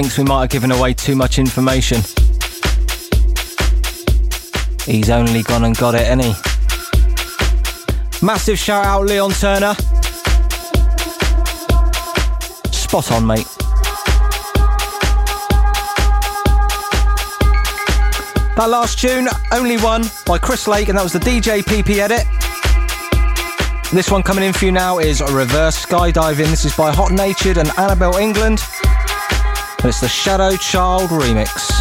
thinks we might have given away too much information. He's only gone and got it, any. Massive shout out, Leon Turner. Spot on, mate. That last tune, Only One by Chris Lake, and that was the DJ PP edit. This one coming in for you now is a Reverse Skydiving. This is by Hot Natured and Annabel Englund. And it's the Shadow Child remix.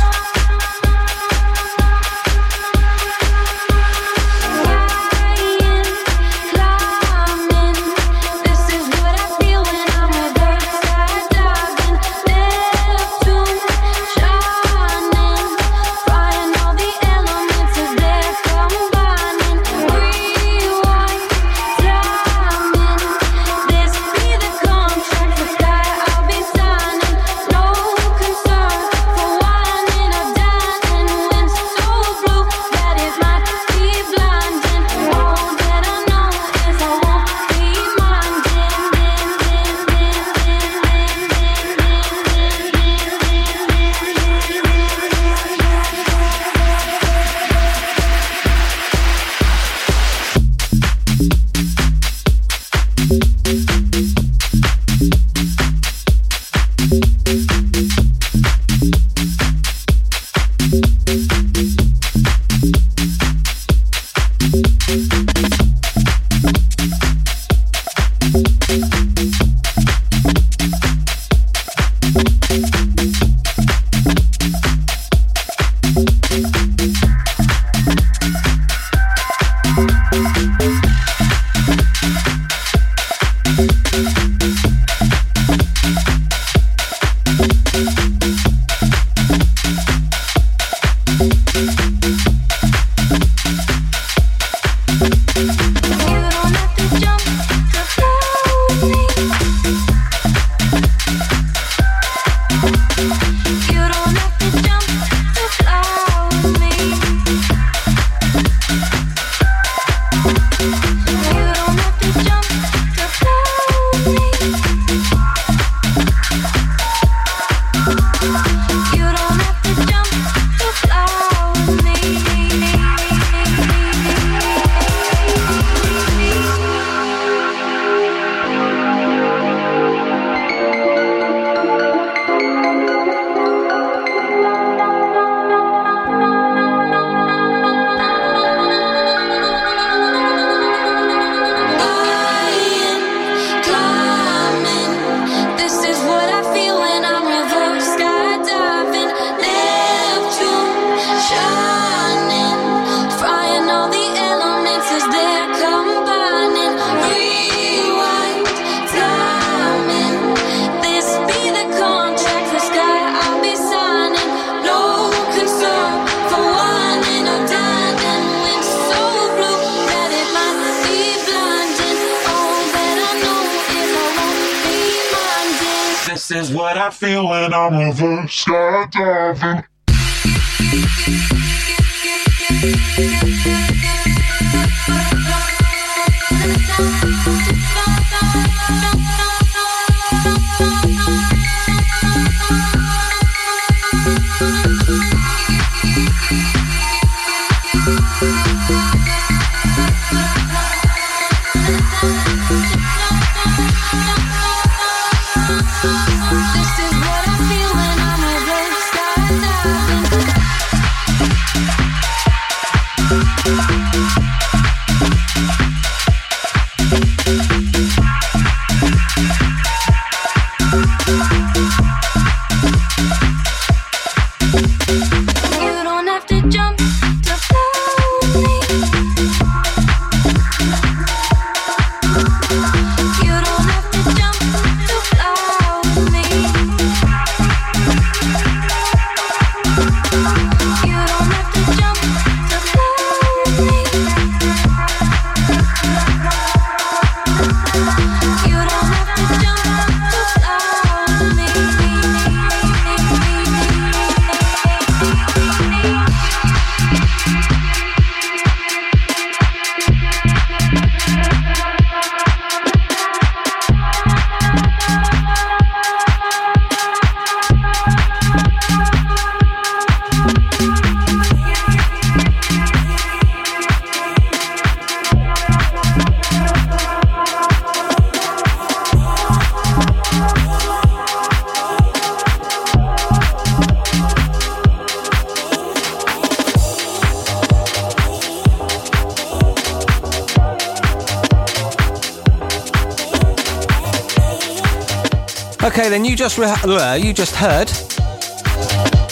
Okay, then you just re- you just heard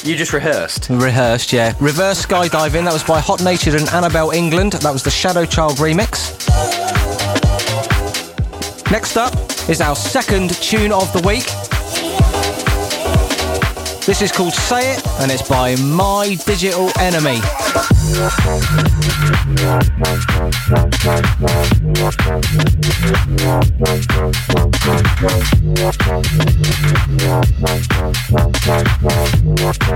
You just rehearsed. rehearsed, yeah. Reverse skydiving. That was by Hot Natured and Annabel Englund. That was the Shadow Child remix. Next up is our second tune of the week. This is called Say It, and it's by My Digital Enemy. Go quiet.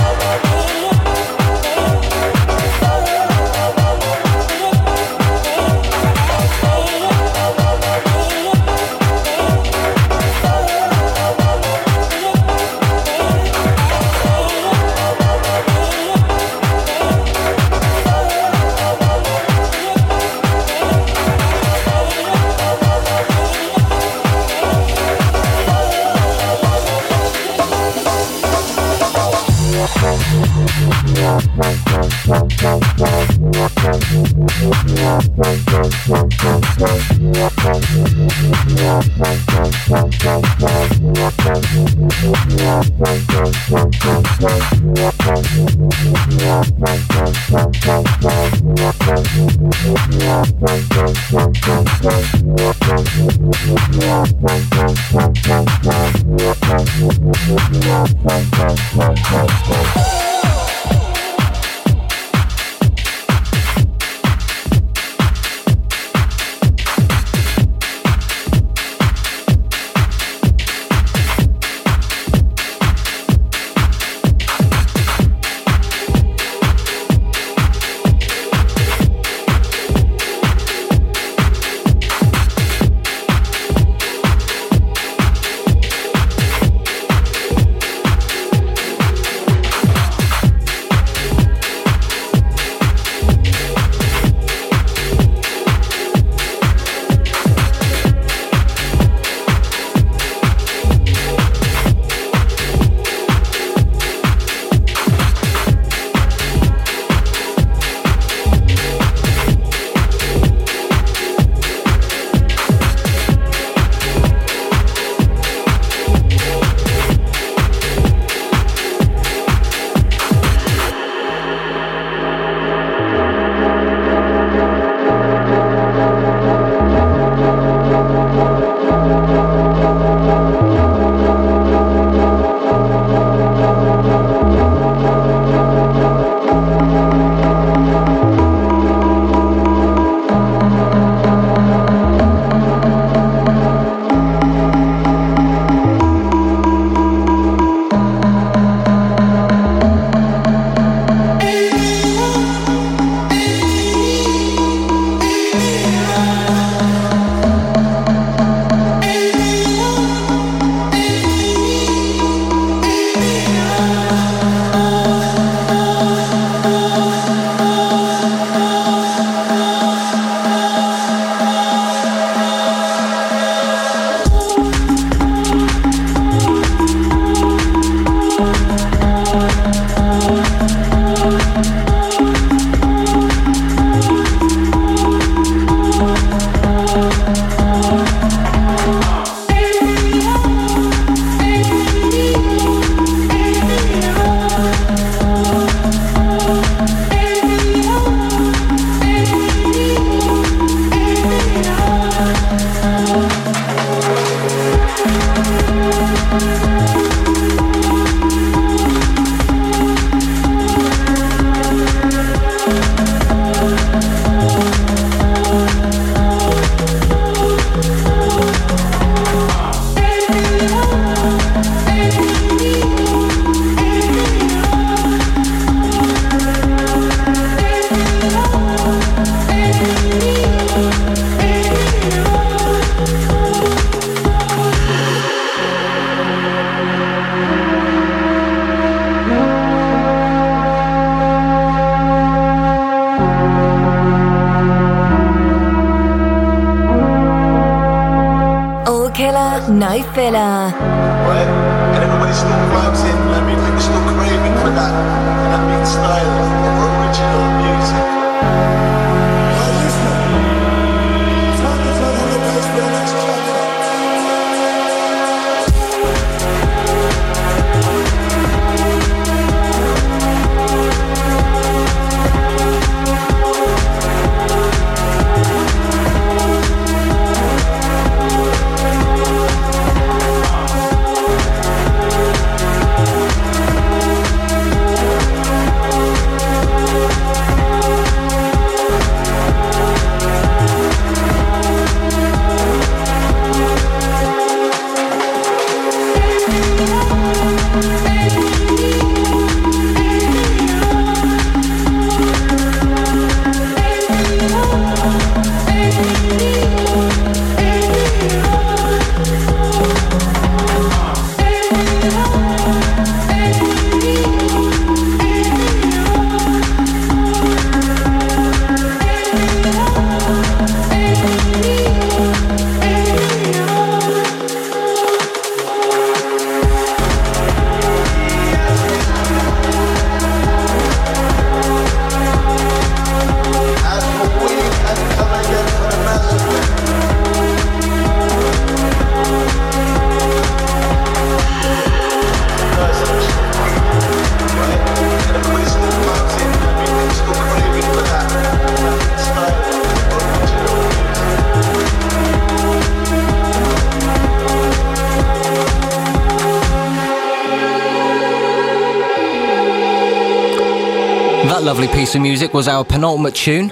piece of music was our penultimate tune.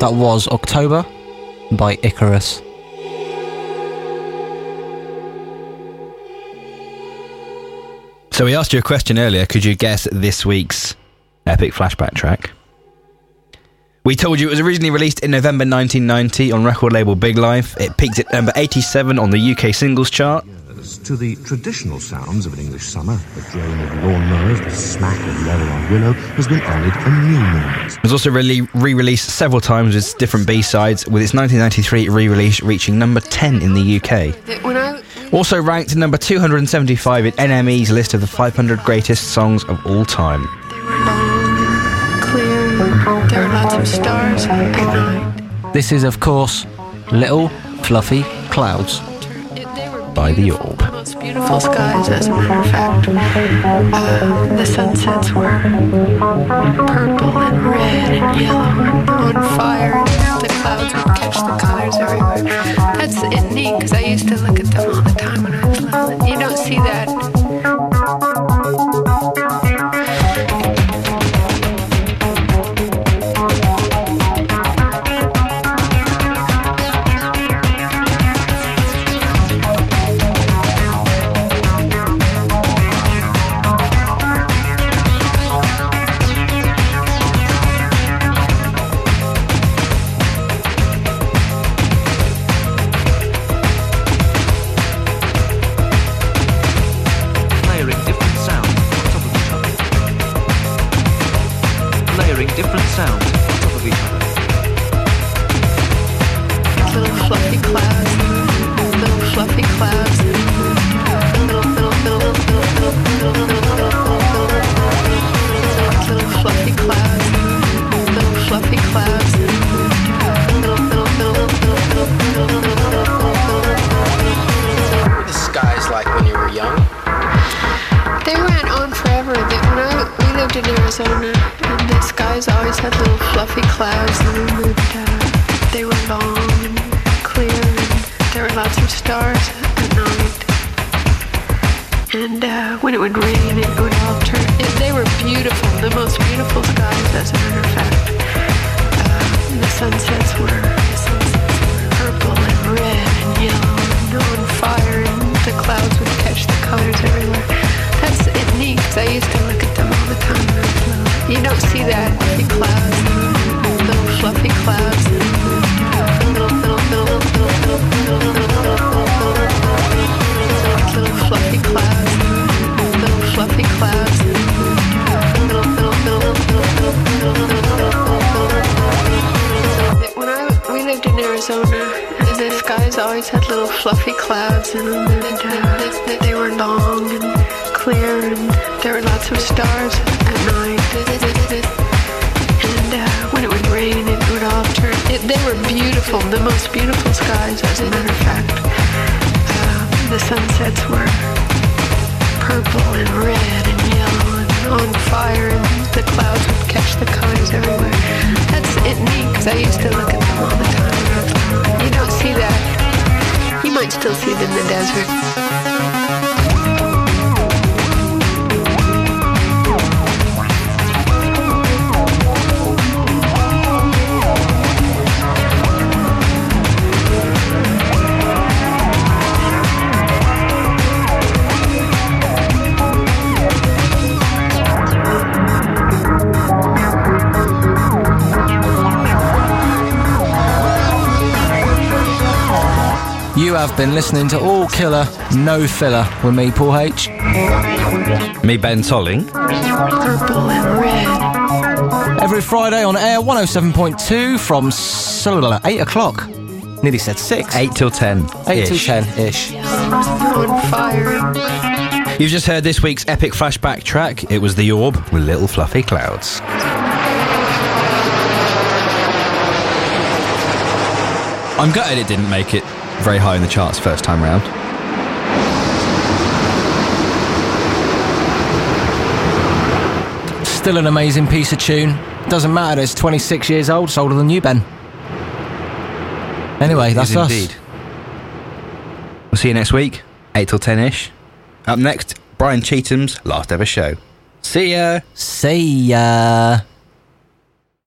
That was October by Icarus. So we asked you a question earlier. Could you guess this week's epic flashback track? We told you it was originally released in November 1990 on record label Big Life. It peaked at number 87 on the UK singles chart. To the traditional sounds of an English summer, the drone of lawnmowers, the smack of leather on willow, has been added a new moment. It was also re-released several times with different B-sides, with its 1993 re-release reaching number 10 in the UK. Also ranked number 275 in NME's list of the 500 greatest songs of all time. This is, of course, Little Fluffy Clouds by The Orb. Beautiful skies, as a matter of fact. Uh, the sunsets were purple and red and yellow and on fire. And the clouds would catch the colors everywhere. That's neat because I used to look at them all the time when I was little. You don't see that. Been listening to All Killer, No Filler with me, Paul H. Me, Ben Tolley. Purple and red. Every Friday on air 107.2 from s- 8 o'clock. Nearly said 6. 8 till 10. 8 till 10 ish. You've just heard this week's epic flashback track. It was The Orb with Little Fluffy Clouds. I'm gutted it didn't make it very high in the charts first time round. Still an amazing piece of tune. Doesn't matter, it's 26 years old, it's older than you, Ben. Anyway, that's is us. indeed. We'll see you next week, 8 till 10 ish. Up next, Brian Cheatham's last ever show. See ya. See ya.